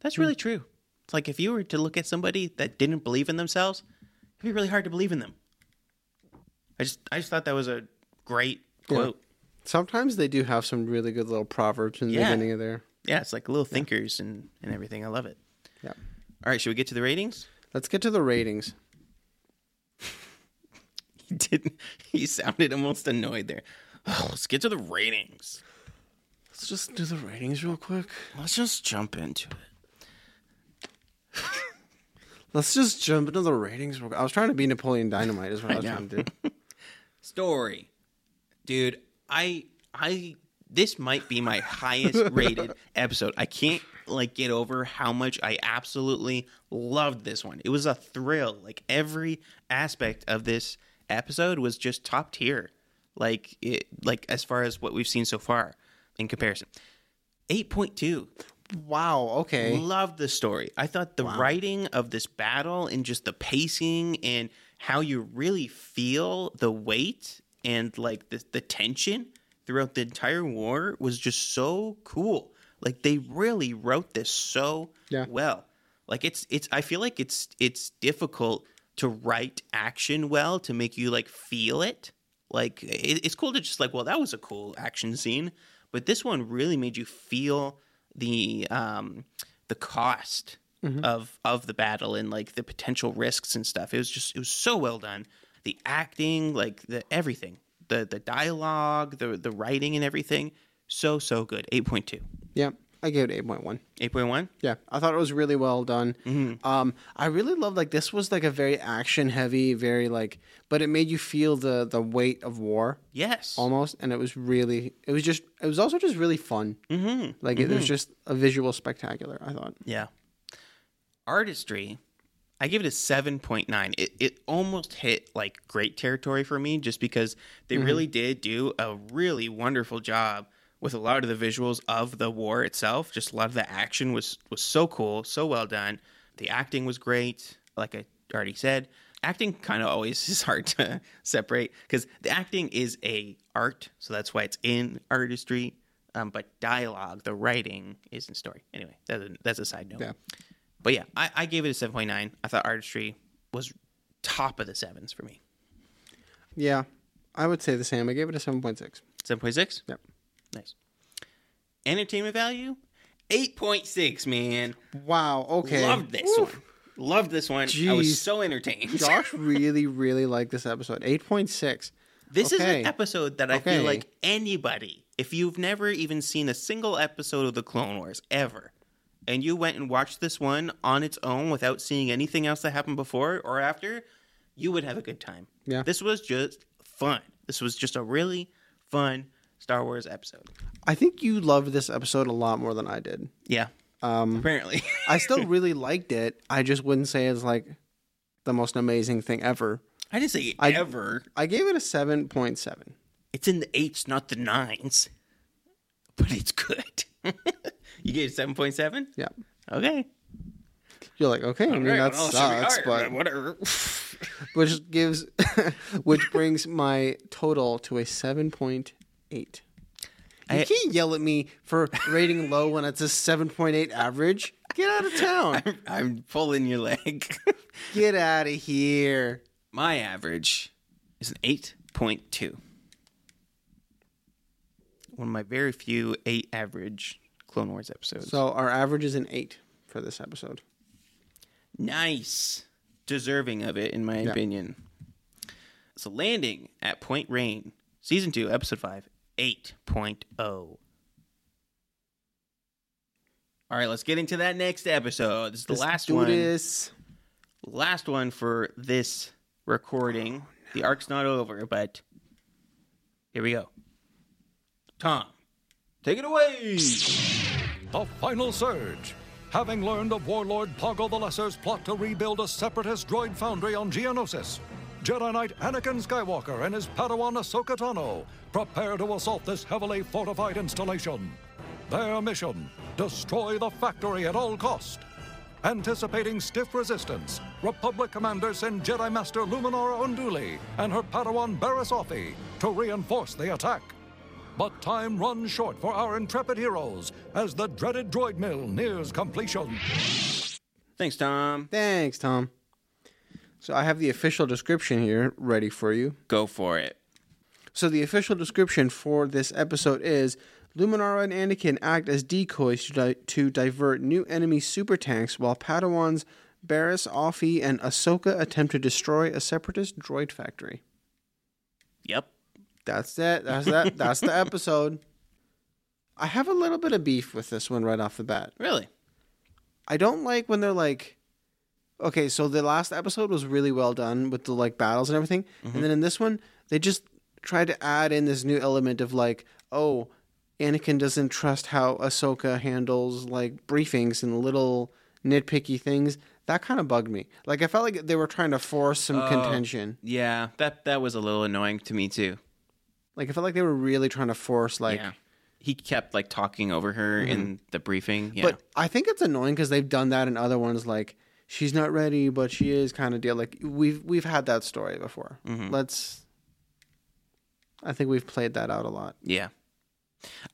that's really hmm. true. It's like if you were to look at somebody that didn't believe in themselves, it'd be really hard to believe in them. I just I just thought that was a great quote. Sometimes they do have some really good little proverbs in the Yeah. beginning of there. Yeah, it's like little thinkers and, and everything. I love it. Yeah. All right, should we get to the ratings? Let's get to the ratings. He didn't he sounded almost annoyed there. Oh, let's get to the ratings. Let's just do the ratings real quick. Let's just jump into it. Let's just jump into the ratings. I was trying to be Napoleon Dynamite, is what I, was know. trying to do. story dude i i this might be my highest rated episode i can't like get over how much i absolutely loved this one it was a thrill like every aspect of this episode was just top tier like it like as far as what we've seen so far in comparison 8.2 Wow. Okay. Loved the story. I thought the writing of this battle and just the pacing and how you really feel the weight and like the, the tension throughout the entire war was just so cool. Like they really wrote this so Yeah. well. Like it's it's I feel like it's it's difficult to write action well to make you like feel it. Like it, it's cool to just like well that was a cool action scene, but this one really made you feel the um the cost of of the battle and like the potential risks and stuff. It was just it was so well done. The acting, like the everything, the the dialogue, the the writing and everything, so so good. Eight point two. Yeah. I gave it eight point one. Eight point one. Yeah, I thought it was really well done. Mm-hmm. Um, I really love like this was like a very action heavy, very like, but it made you feel the the weight of war Yes. almost, and it was really, it was just, it was also just really fun. Mm-hmm. Like it was just a visual spectacular. I thought. Yeah. Artistry, I give it a 7.9. It, it almost hit like great territory for me just because they really did do a really wonderful job with a lot of the visuals of the war itself. Just a lot of the action was was so cool, so well done. The acting was great, like I already said. Acting kind of always is hard to separate because the acting is a art, so that's why it's in artistry. Um, but dialogue, the writing, is in story. Anyway, that's a, that's a side note. Yeah. But yeah, I, I gave it a seven point nine. I thought artistry was top of the sevens for me. Yeah, I would say the same. I gave it a seven point six. Seven point six. Yep. Nice. Entertainment value, eight point six. Man, Wow. Okay. loved this Woo. one. Loved this one. I was so entertained. Josh really, really liked this episode. Eight point six. This is an episode that I feel like anybody, if you've never even seen a single episode of the Clone Wars ever, and you went and watched this one on its own without seeing anything else that happened before or after, you would have a good time. Yeah. This was just fun. This was just a really fun Star Wars episode. I think you loved this episode a lot more than I did. Yeah. Um, Apparently. I still really liked it. I just wouldn't say it's like the most amazing thing ever. I didn't say I- ever. I gave it a seven point seven. It's in the eights, not the nines. But it's good. you gave seven point seven? Yeah, Okay. you're like okay. I mean that sucks, but whatever. which gives, which brings my total to a seven point eight. You can't yell at me for rating low when it's a seven point eight average. Get out of town. I'm, I'm pulling your leg. Get out of here. My average is an 8.2. One of my very few 8 average Clone Wars episodes. So our average is an eight for this episode. nice. Deserving of it, in my opinion. So, landing at Point Rain, Season 2, Episode 5, 8.0. All right, let's get into that next episode. This is the Let's last one. this. last one for this recording. Oh, the arc's not over, but here we go. Tom, take it away. The final surge. Having learned of Warlord Poggle the Lesser's plot to rebuild a separatist droid foundry on Geonosis, Jedi Knight Anakin Skywalker and his Padawan Ahsoka Tano prepare to assault this heavily fortified installation. Their mission: destroy the factory at all cost. Anticipating stiff resistance, Republic commanders send Jedi Master Luminara Unduli and her Padawan Barriss Offee to reinforce the attack. But time runs short for our intrepid heroes as the dreaded droid mill nears completion. Thanks, Tom. Thanks, Tom. So I have the official description here ready for you. Go for it. So the official description for this episode is Luminara and Anakin act as decoys to, di- to divert new enemy super tanks while Padawans Barriss, Offee, and Ahsoka attempt to destroy a separatist droid factory. Yep. That's it. That's that. That's the episode. I have a little bit of beef with this one right off the bat. Really? I don't like when they're like, okay, so the last episode was really well done with the like battles and everything, and mm-hmm. then in this one they just tried to add in this new element of like, oh, Anakin doesn't trust how Ahsoka handles like briefings and little nitpicky things. That kind of bugged me. Like I felt like they were trying to force some oh, contention. Yeah, that that was a little annoying to me too. Like I felt like they were really trying to force like. yeah. He kept like talking over her in the briefing. Yeah. But I think it's annoying because they've done that in other ones, like she's not ready, but she is kind of deal. Like we've we've had that story before. Let's. I think we've played that out a lot. Yeah.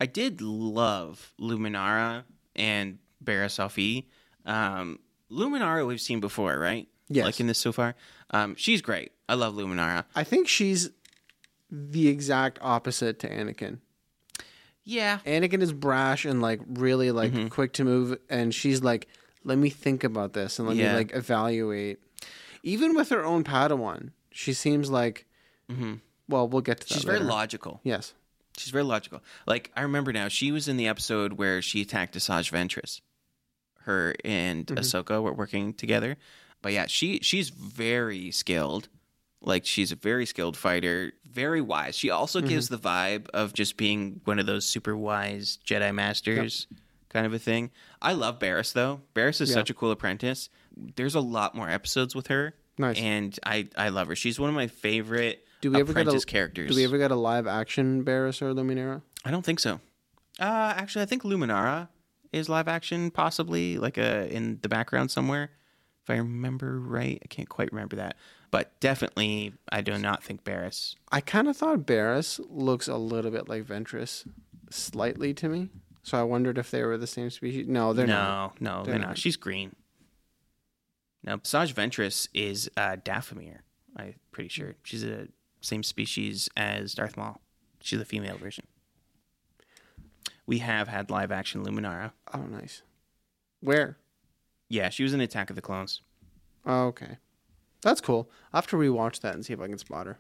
I did love Luminara and Offee. Um, Luminara we've seen before, right? Yes. Like in this so far. Um, she's great. I love Luminara. I think she's the exact opposite to Anakin. Yeah. Anakin is brash and like really like mm-hmm. quick to move, and she's like, "Let me think about this and let Yeah. me like evaluate." Even with her own Padawan, she seems like. Mm-hmm. Well, we'll get to that. She's very logical. Yes. She's very logical. Like I remember now, she was in the episode where she attacked Asajj Ventress. Her and mm-hmm. Ahsoka were working together. But yeah, she she's very skilled. Like she's a very skilled fighter, very wise. She also gives the vibe of just being one of those super wise Jedi masters kind of a thing. I love Barriss though. Barriss is Yeah. such a cool apprentice. There's a lot more episodes with her. Nice. And I I love her. She's one of my favorite Do we ever get apprentice a characters. Do we ever get a live action Barriss or Luminara? I don't think so. Uh, actually, I think Luminara is live action, possibly like a in the background somewhere, if I remember right. I can't quite remember that, but definitely, I do not think Barriss. I kind of thought Barriss looks a little bit like Ventress, slightly to me. So I wondered if they were the same species. No, they're not. no, no, they're, They're not. not. She's green. No, Saj Ventress is uh, Dathomir. I'm pretty sure she's a same species as Darth Maul. She's the female version. We have had live action Luminara. Oh, nice. Where? Yeah, she was in Attack of the Clones. Oh, okay. That's cool. I'll have to rewatch that and see if I can spot her.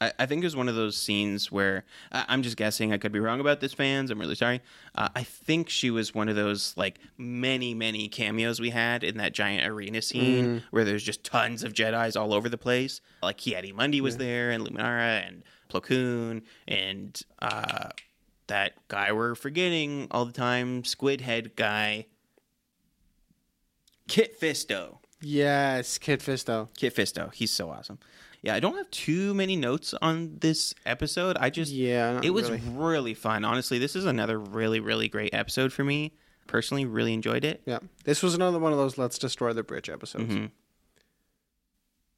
I, I think it was one of those scenes where I, I'm just guessing. I could be wrong about this, fans. I'm really sorry. Uh, I think she was one of those like many, many cameos we had in that giant arena scene where there's just tons of Jedi's all over the place. Like Ki-Adi-Mundi was there, and Luminara, and Plo Koon, and uh, that guy we're forgetting all the time, Squid Head guy, Kit Fisto. Yes, Kid Fisto. Kit Fisto. He's so awesome. Yeah, I don't have too many notes on this episode. I just Yeah, it was really. really fun. Honestly, this is another really really great episode for me. Personally, really enjoyed it. Yeah, this was another one of those "Let's Destroy the Bridge" episodes, Mm-hmm.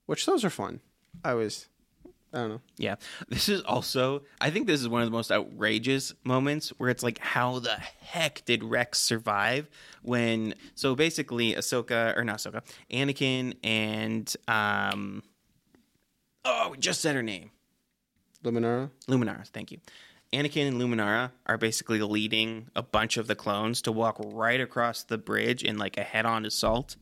which those are fun. I was, I don't know. Yeah, this is also. I think this is one of the most outrageous moments where it's like, how the heck did Rex survive when? So basically, Ahsoka or not Ahsoka, Anakin and um. Oh, we just said her name. Luminara. Luminara, thank you. Anakin and Luminara are basically leading a bunch of the clones to walk right across the bridge in like a head-on assault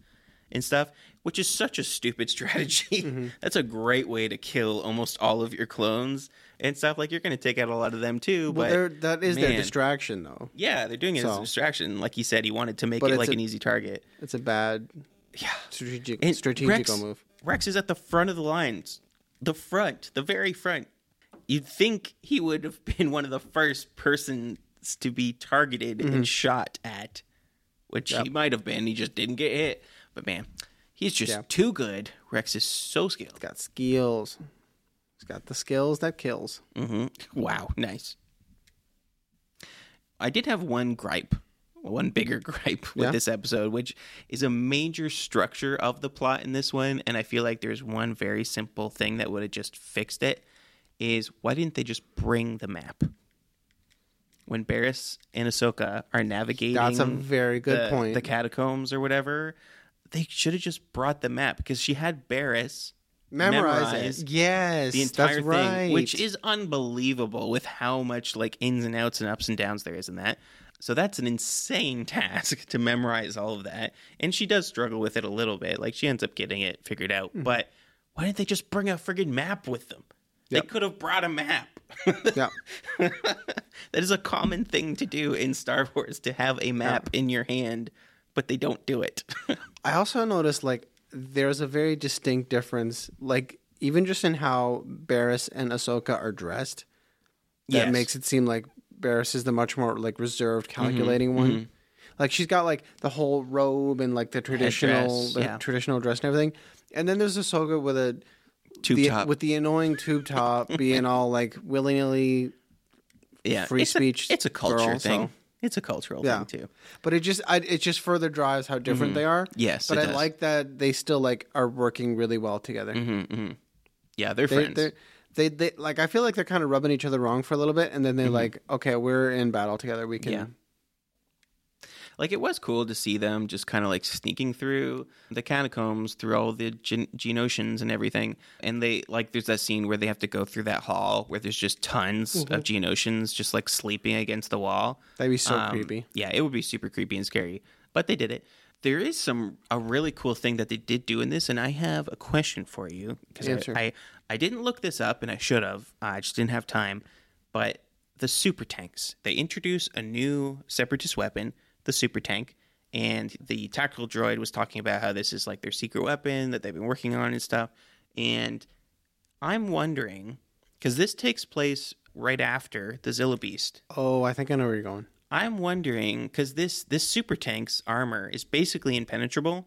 and stuff, which is such a stupid strategy. Mm-hmm. That's a great way to kill almost all of your clones and stuff. Like you're going to take out a lot of them too, Well, but that is their distraction, though. yeah, they're doing it as a distraction. Like he said, he wanted to make But it like a- an easy target. It's a bad Yeah, strategic And strategical Rex, move. Rex is at the front of the lines, the front, the very front. You'd think he would have been one of the first persons to be targeted and mm-hmm. shot at, which he might have been. He just didn't get hit. But man, he's just Yeah. too good. Rex is so skilled. He's got skills. He's got the skills that kills. hmm Wow, nice. I did have one gripe, one bigger gripe with Yeah? this episode, which is a major structure of the plot in this one, and I feel like there's one very simple thing that would have just fixed it. Is why didn't they just bring the map? When Barriss and Ahsoka are navigating, That's a very good the, point. The catacombs or whatever, they should have just brought the map because she had Barriss Memorize memorize it. Yes, the entire that's thing, right. which is unbelievable with how much like ins and outs and ups and downs there is in that. So that's an insane task to memorize all of that, and she does struggle with it a little bit. Like she ends up getting it figured out, Hmm. but why didn't they just bring a friggin' map with them? Yep. They could have brought a map. yeah. that is a common thing to do in Star Wars to have a map in your hand, but they don't do it. I also noticed like there's a very distinct difference, like even just in how Barriss and Ahsoka are dressed. That Yes. makes it seem like Barriss is the much more like reserved, mm-hmm. calculating one. Mm-hmm. Like she's got like the whole robe and like the traditional, Headdress, the yeah. traditional dress and everything. And then there's Ahsoka with a Tube the, top. with the annoying tube top, being all like willy nilly. yeah, free it's speech A, it's a culture girl, thing. so- It's a cultural Yeah. thing too. But it just, I, it just further drives how different they are. Mm-hmm. Yes, but I does. like that they still like are working really well together. Yeah, they're they, friends. they, they, they, like I feel like they're kind of rubbing each other wrong for a little bit, and then they're like, okay, we're in battle together. We can. Mm-hmm. Yeah. Like it was cool to see them just kind of like sneaking through the catacombs through all the gen- Geonosians and everything. And they like there's that scene where they have to go through that hall where there's just tons of Geonosians just like sleeping against the wall. That'd be so Um, creepy. yeah it would be super creepy and scary. But they did it. There is some a really cool thing that they did do in this and i have a question for you because I, I i didn't look this up and i should have. I just didn't have time. But the super tanks they introduce a new separatist weapon the super tank and the tactical droid was talking about how this is like their secret weapon that they've been working on and stuff. And i'm wondering because this takes place right after the zillo beast. Oh, I think I know where you're going. I'm wondering because this this super tank's armor is basically impenetrable,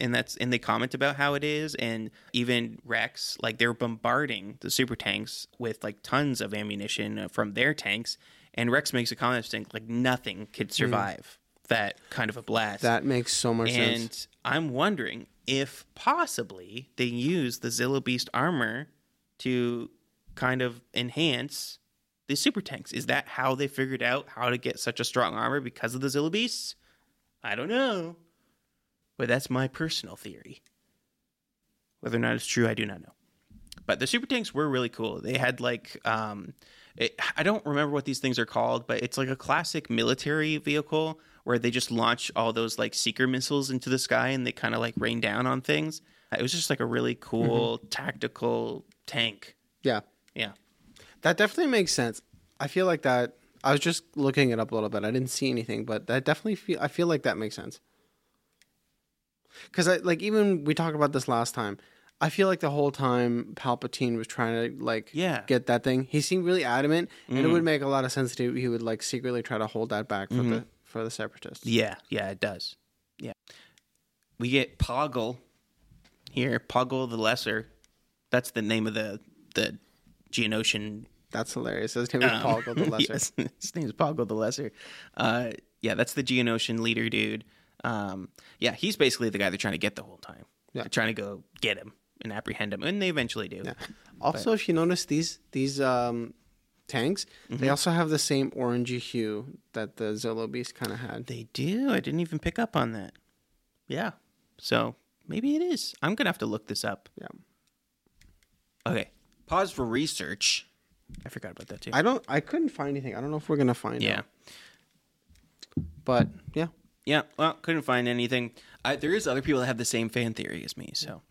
and that's and they comment about how it is, and even Rex like they're bombarding the super tanks with like tons of ammunition from their tanks, and Rex makes a comment saying like nothing could hmm. survive that kind of a blast. That makes so much and sense. And I'm wondering if possibly they use the Zillo Beast armor to kind of enhance the super tanks. Is that how they figured out how to get such a strong armor because of the Zillo Beasts? I don't know. But that's my personal theory. Whether or not it's true, I do not know. But the super tanks were really cool. They had like um it, I don't remember what these things are called, but it's like a classic military vehicle where they just launch all those like seeker missiles into the sky and they kind of like rain down on things. It was just like a really cool tactical tank. Yeah. Yeah. That definitely makes sense. I feel like that. I was just looking it up a little bit. I didn't see anything, but that definitely feel. I feel like that makes sense. Because I like even we talked about this last time. I feel like the whole time Palpatine was trying to like Yeah. get that thing. He seemed really adamant, and it Mm. would make a lot of sense to he would like secretly try to hold that back for Mm-hmm. the for the separatists. Yeah, yeah, it does. Yeah. We get Poggle here, Poggle the Lesser. That's the name of the the Geonosian That's hilarious. His name is Paul Gold the Lesser. yes, his name is Poggle the Lesser. Uh, yeah, that's the Geonosian leader dude. Um, yeah, he's basically the guy they're trying to get the whole time. Yeah. They're trying to go get him and apprehend him, and they eventually do. Yeah. Also, if you notice these these um, tanks, Mm-hmm. they also have the same orangey hue that the Zillo Beast kind of had. They do. I didn't even pick up on that. Yeah. So maybe it is. I'm gonna have to look this up. Yeah. Okay. Pause for research. I forgot about that too. I don't. I couldn't find anything. I don't know if we're gonna find it. yeah. out. But yeah, Yeah. Well, couldn't find anything. I, there is other people that have the same fan theory as me, so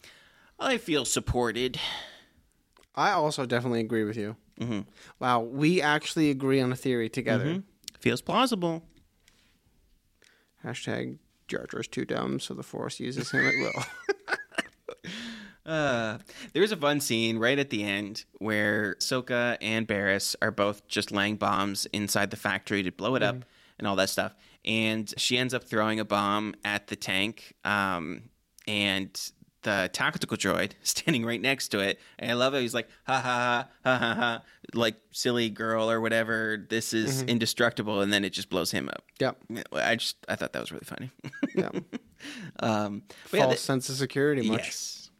I feel supported. I also definitely agree with you. Mm-hmm. Wow, we actually agree on a theory together. Feels plausible. Hashtag Jar Jar's too dumb, so the Force uses him at will. Uh, there's a fun scene right at the end where Soka and Barriss are both just laying bombs inside the factory to blow it up and all that stuff. And she ends up throwing a bomb at the tank. Um, and the tactical droid standing right next to it. And I love it. He's like, ha ha ha ha ha ha, like silly girl or whatever. This is indestructible. And then it just blows him up. Yeah, I just I thought that was really funny. Yeah. um, but yeah, False the- sense of security. Much. Yes.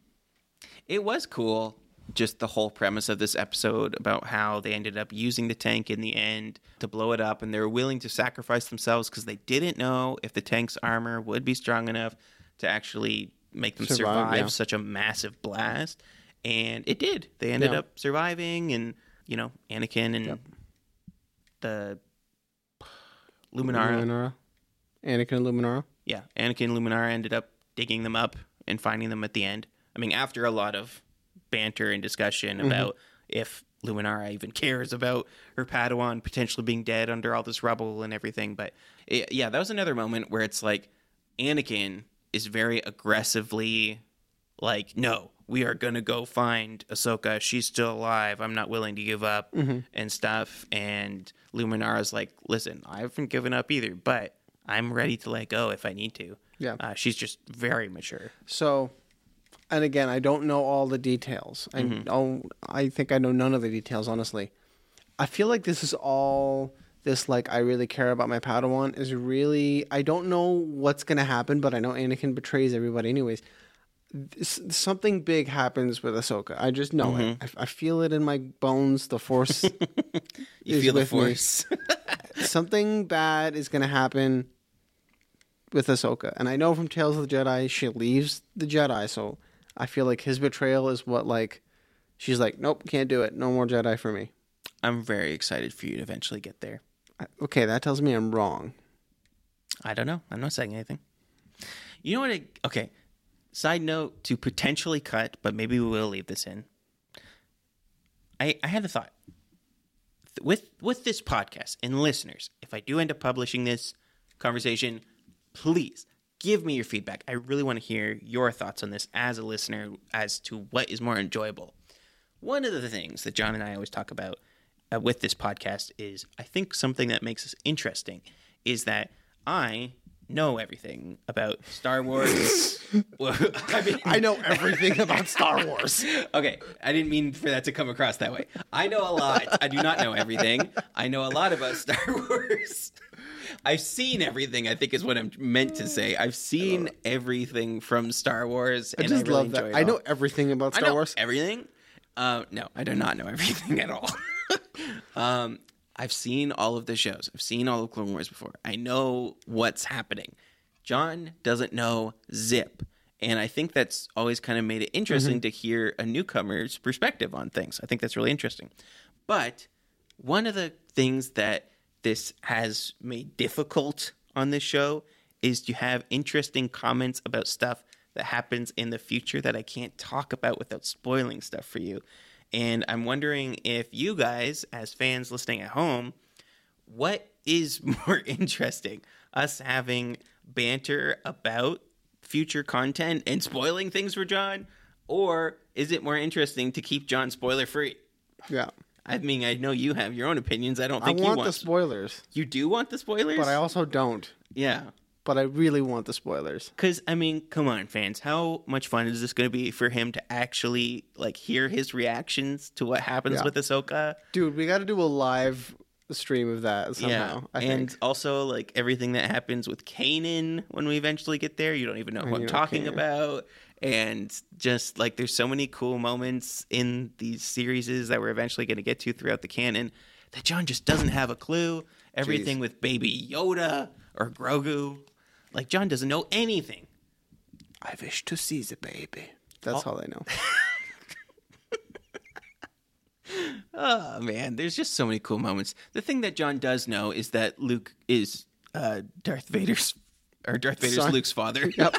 It was cool, just the whole premise of this episode about how they ended up using the tank in the end to blow it up, and they were willing to sacrifice themselves because they didn't know if the tank's armor would be strong enough to actually make them Survive, survive, yeah. such a massive blast. And it did. They ended Yeah. up surviving, and you know, Anakin and the Luminara Luminara. Anakin and Luminara. yeah, Anakin and Luminara ended up digging them up and finding them at the end. I mean, after a lot of banter and discussion mm-hmm. about if Luminara even cares about her Padawan potentially being dead under all this rubble and everything. But it, yeah, that was another moment where it's like Anakin is very aggressively like, no, we are gonna go find Ahsoka. She's still alive. I'm not willing to give up and stuff. And Luminara's like, listen, I haven't given up either, but I'm ready to let go if I need to. Yeah. Uh, she's just very mature. So, and again, I don't know all the details. I Mm-hmm. I think I know none of the details. Honestly, I feel like this is all this like I really care about my Padawan is really. I don't know what's gonna happen, but I know Anakin betrays everybody anyways. This, something big happens with Ahsoka. I just know it. I, I feel it in my bones. The Force. Mm-hmm. You feel the force. something bad is going to happen with Ahsoka. And I know from Tales of the Jedi, she leaves the Jedi. So I feel like his betrayal is what, like, she's like, nope, can't do it. No more Jedi for me. I'm very excited for you to eventually get there. Okay, that tells me I'm wrong. I don't know. I'm not saying anything. You know what? I, okay. Side note to potentially cut, but maybe we will leave this in. I I had a thought with with this podcast and listeners. If I do end up publishing this conversation, please give me your feedback. I really want to hear your thoughts on this as a listener as to what is more enjoyable. One of the things that John and I always talk about uh, with this podcast is I think something that makes us interesting is that I know everything about Star Wars. Well, I mean, I know everything about Star Wars. okay, I didn't mean for that to come across that way. I know a lot. I do not know everything. I know a lot about Star Wars. I've seen everything. I think is what I'm meant to say. I've seen everything from Star Wars, I and just I really love that. I know everything about I Star know Wars. everything. Uh, no, I do not know everything at all. um, I've seen all of the shows. I've seen all of Clone Wars before. I know what's happening. John doesn't know zip. And I think that's always kind of made it interesting to hear a newcomer's perspective on things. I think that's really interesting. But one of the things that this has made difficult on this show is to have interesting comments about stuff that happens in the future that I can't talk about without spoiling stuff for you. And I'm wondering if you guys, as fans listening at home, what is more interesting? Us having banter about future content and spoiling things for John? Or is it more interesting to keep John spoiler free? Yeah. I mean, I know you have your own opinions. I don't I think you want want the spoilers, You do want the spoilers? but I also don't. yeah. But I really want the spoilers. Because, I mean, come on, fans. How much fun is this going to be for him to actually, like, hear his reactions to what happens Yeah. with Ahsoka? Dude, we got to do a live stream of that somehow. I and think. also, like, everything that happens with Kanan when we eventually get there. You don't even know who I'm don't talking care. about. And just, like, there's so many cool moments in these series that we're eventually going to get to throughout the canon that John just doesn't have a clue. Everything with Baby Yoda or Grogu. Like, John doesn't know anything. I wish to see the baby. That's all I know. Oh man, there's just so many cool moments. The thing that John does know is that Luke is uh, Darth Vader's or Darth Vader's Son. Luke's father. Yep.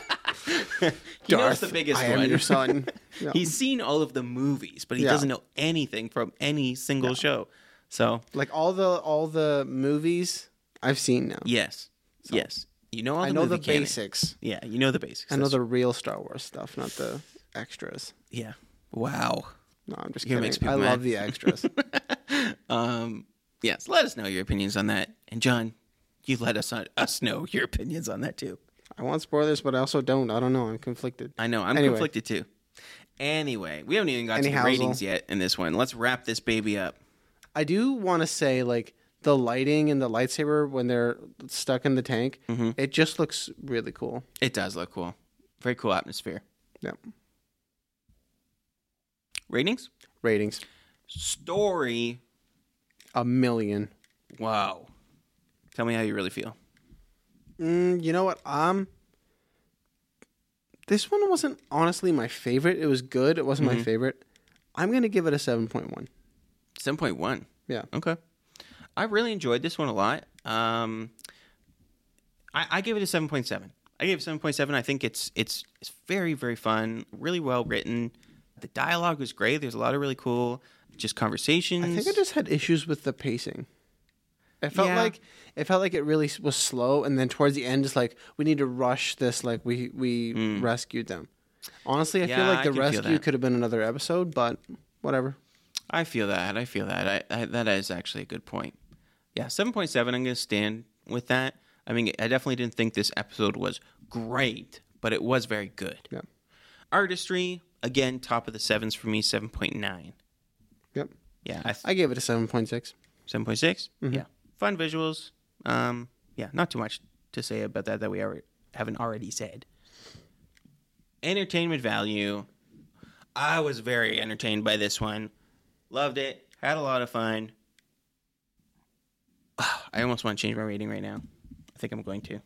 he knows the biggest I am one. your son. Yeah. He's seen all of the movies, but he Yeah. doesn't know anything from any single show. So like all the all the movies I've seen now. yes, yes, you know all the I know the basics. Yeah, you know the basics. I know That's- the real Star Wars stuff, not the extras. yeah. Wow. No, I'm just kidding. make I people love the extras. Um. Yes. Let us know your opinions on that, and John, you let us us know your opinions on that too. I want spoilers, but I also don't. I don't know. I'm conflicted. I know. I'm Anyway. conflicted too. Anyway, we haven't even got to the ratings yet in this one. Let's wrap this baby up. I do want to say like the lighting and the lightsaber when they're stuck in the tank, Mm-hmm. it just looks really cool. It does look cool. Very cool atmosphere. Yeah. Ratings? Ratings Story. a million. Wow. Tell me how you really feel. Mm, you know what? Um, this one wasn't honestly my favorite. It was good. It wasn't Mm-hmm. my favorite. I'm gonna give it a seven point one. 7.1. Yeah. Okay. I really enjoyed this one a lot. Um, I, I give it a 7.7. I gave it 7.7. I think it's it's it's very very fun, really well written. The dialogue was great. There's a lot of really cool just conversations. I think I just had issues with the pacing. It felt Yeah. like it felt like it really was slow, and then towards the end, it's like we need to rush this. Like we we rescued them. Honestly, I. Yeah, feel like the rescue could have been another episode, but whatever. I feel that. I feel that. I, I, that is actually a good point. Yeah, 7.7. I'm going to stand with that. I mean, I definitely didn't think this episode was great, but it was very good. Yeah. Artistry, again, top of the sevens for me, 7.9. Yep. Yeah, I th- I gave it a seven point six. 7.6. Yeah. Fun visuals. Um, yeah, not too much to say about that that we already, haven't already said. Entertainment value. I was very entertained by this one. Loved it. Had a lot of fun. I almost want to change my rating right now. I think I'm going to.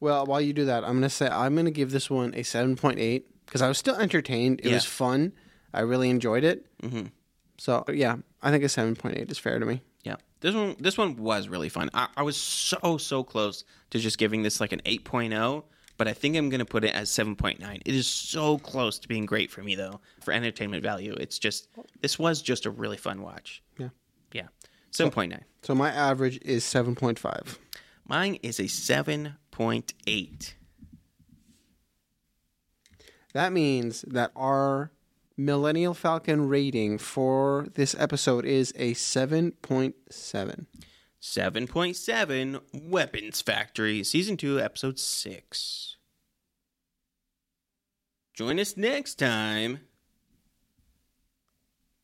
Well, while you do that, I'm gonna say I'm gonna give this one a seven point eight because I was still entertained. It was fun. I really enjoyed it. Mm-hmm. So yeah, I think a seven point eight is fair to me. Yeah, this one this one was really fun. I, I was so so close to just giving this like an 8.0, but I think I'm gonna put it as 7.9. It is so close to being great for me though. For entertainment value, it's just this was just a really fun watch. Yeah. Yeah, 7.9. So my average is seven point five. Mine is a 7.8. That means that our Millennial Falcon rating for this episode is a seven point seven. 7.7 Weapons Factory, Season 2, Episode 6. Join us next time.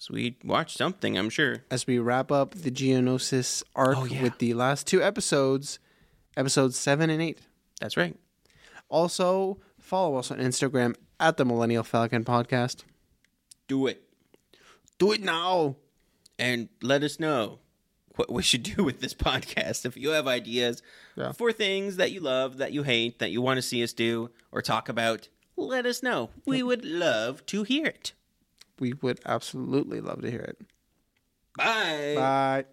So we watch something, I'm sure. As we wrap up the Geonosis arc Oh, yeah. with the last two episodes, episodes seven and eight. That's right. Also, follow us on Instagram at the Millennial Falcon Podcast. Do it. Do it now. And let us know what we should do with this podcast. If you have ideas Yeah. for things that you love, that you hate, that you want to see us do or talk about, let us know. We would love to hear it. We would absolutely love to hear it. Bye. Bye.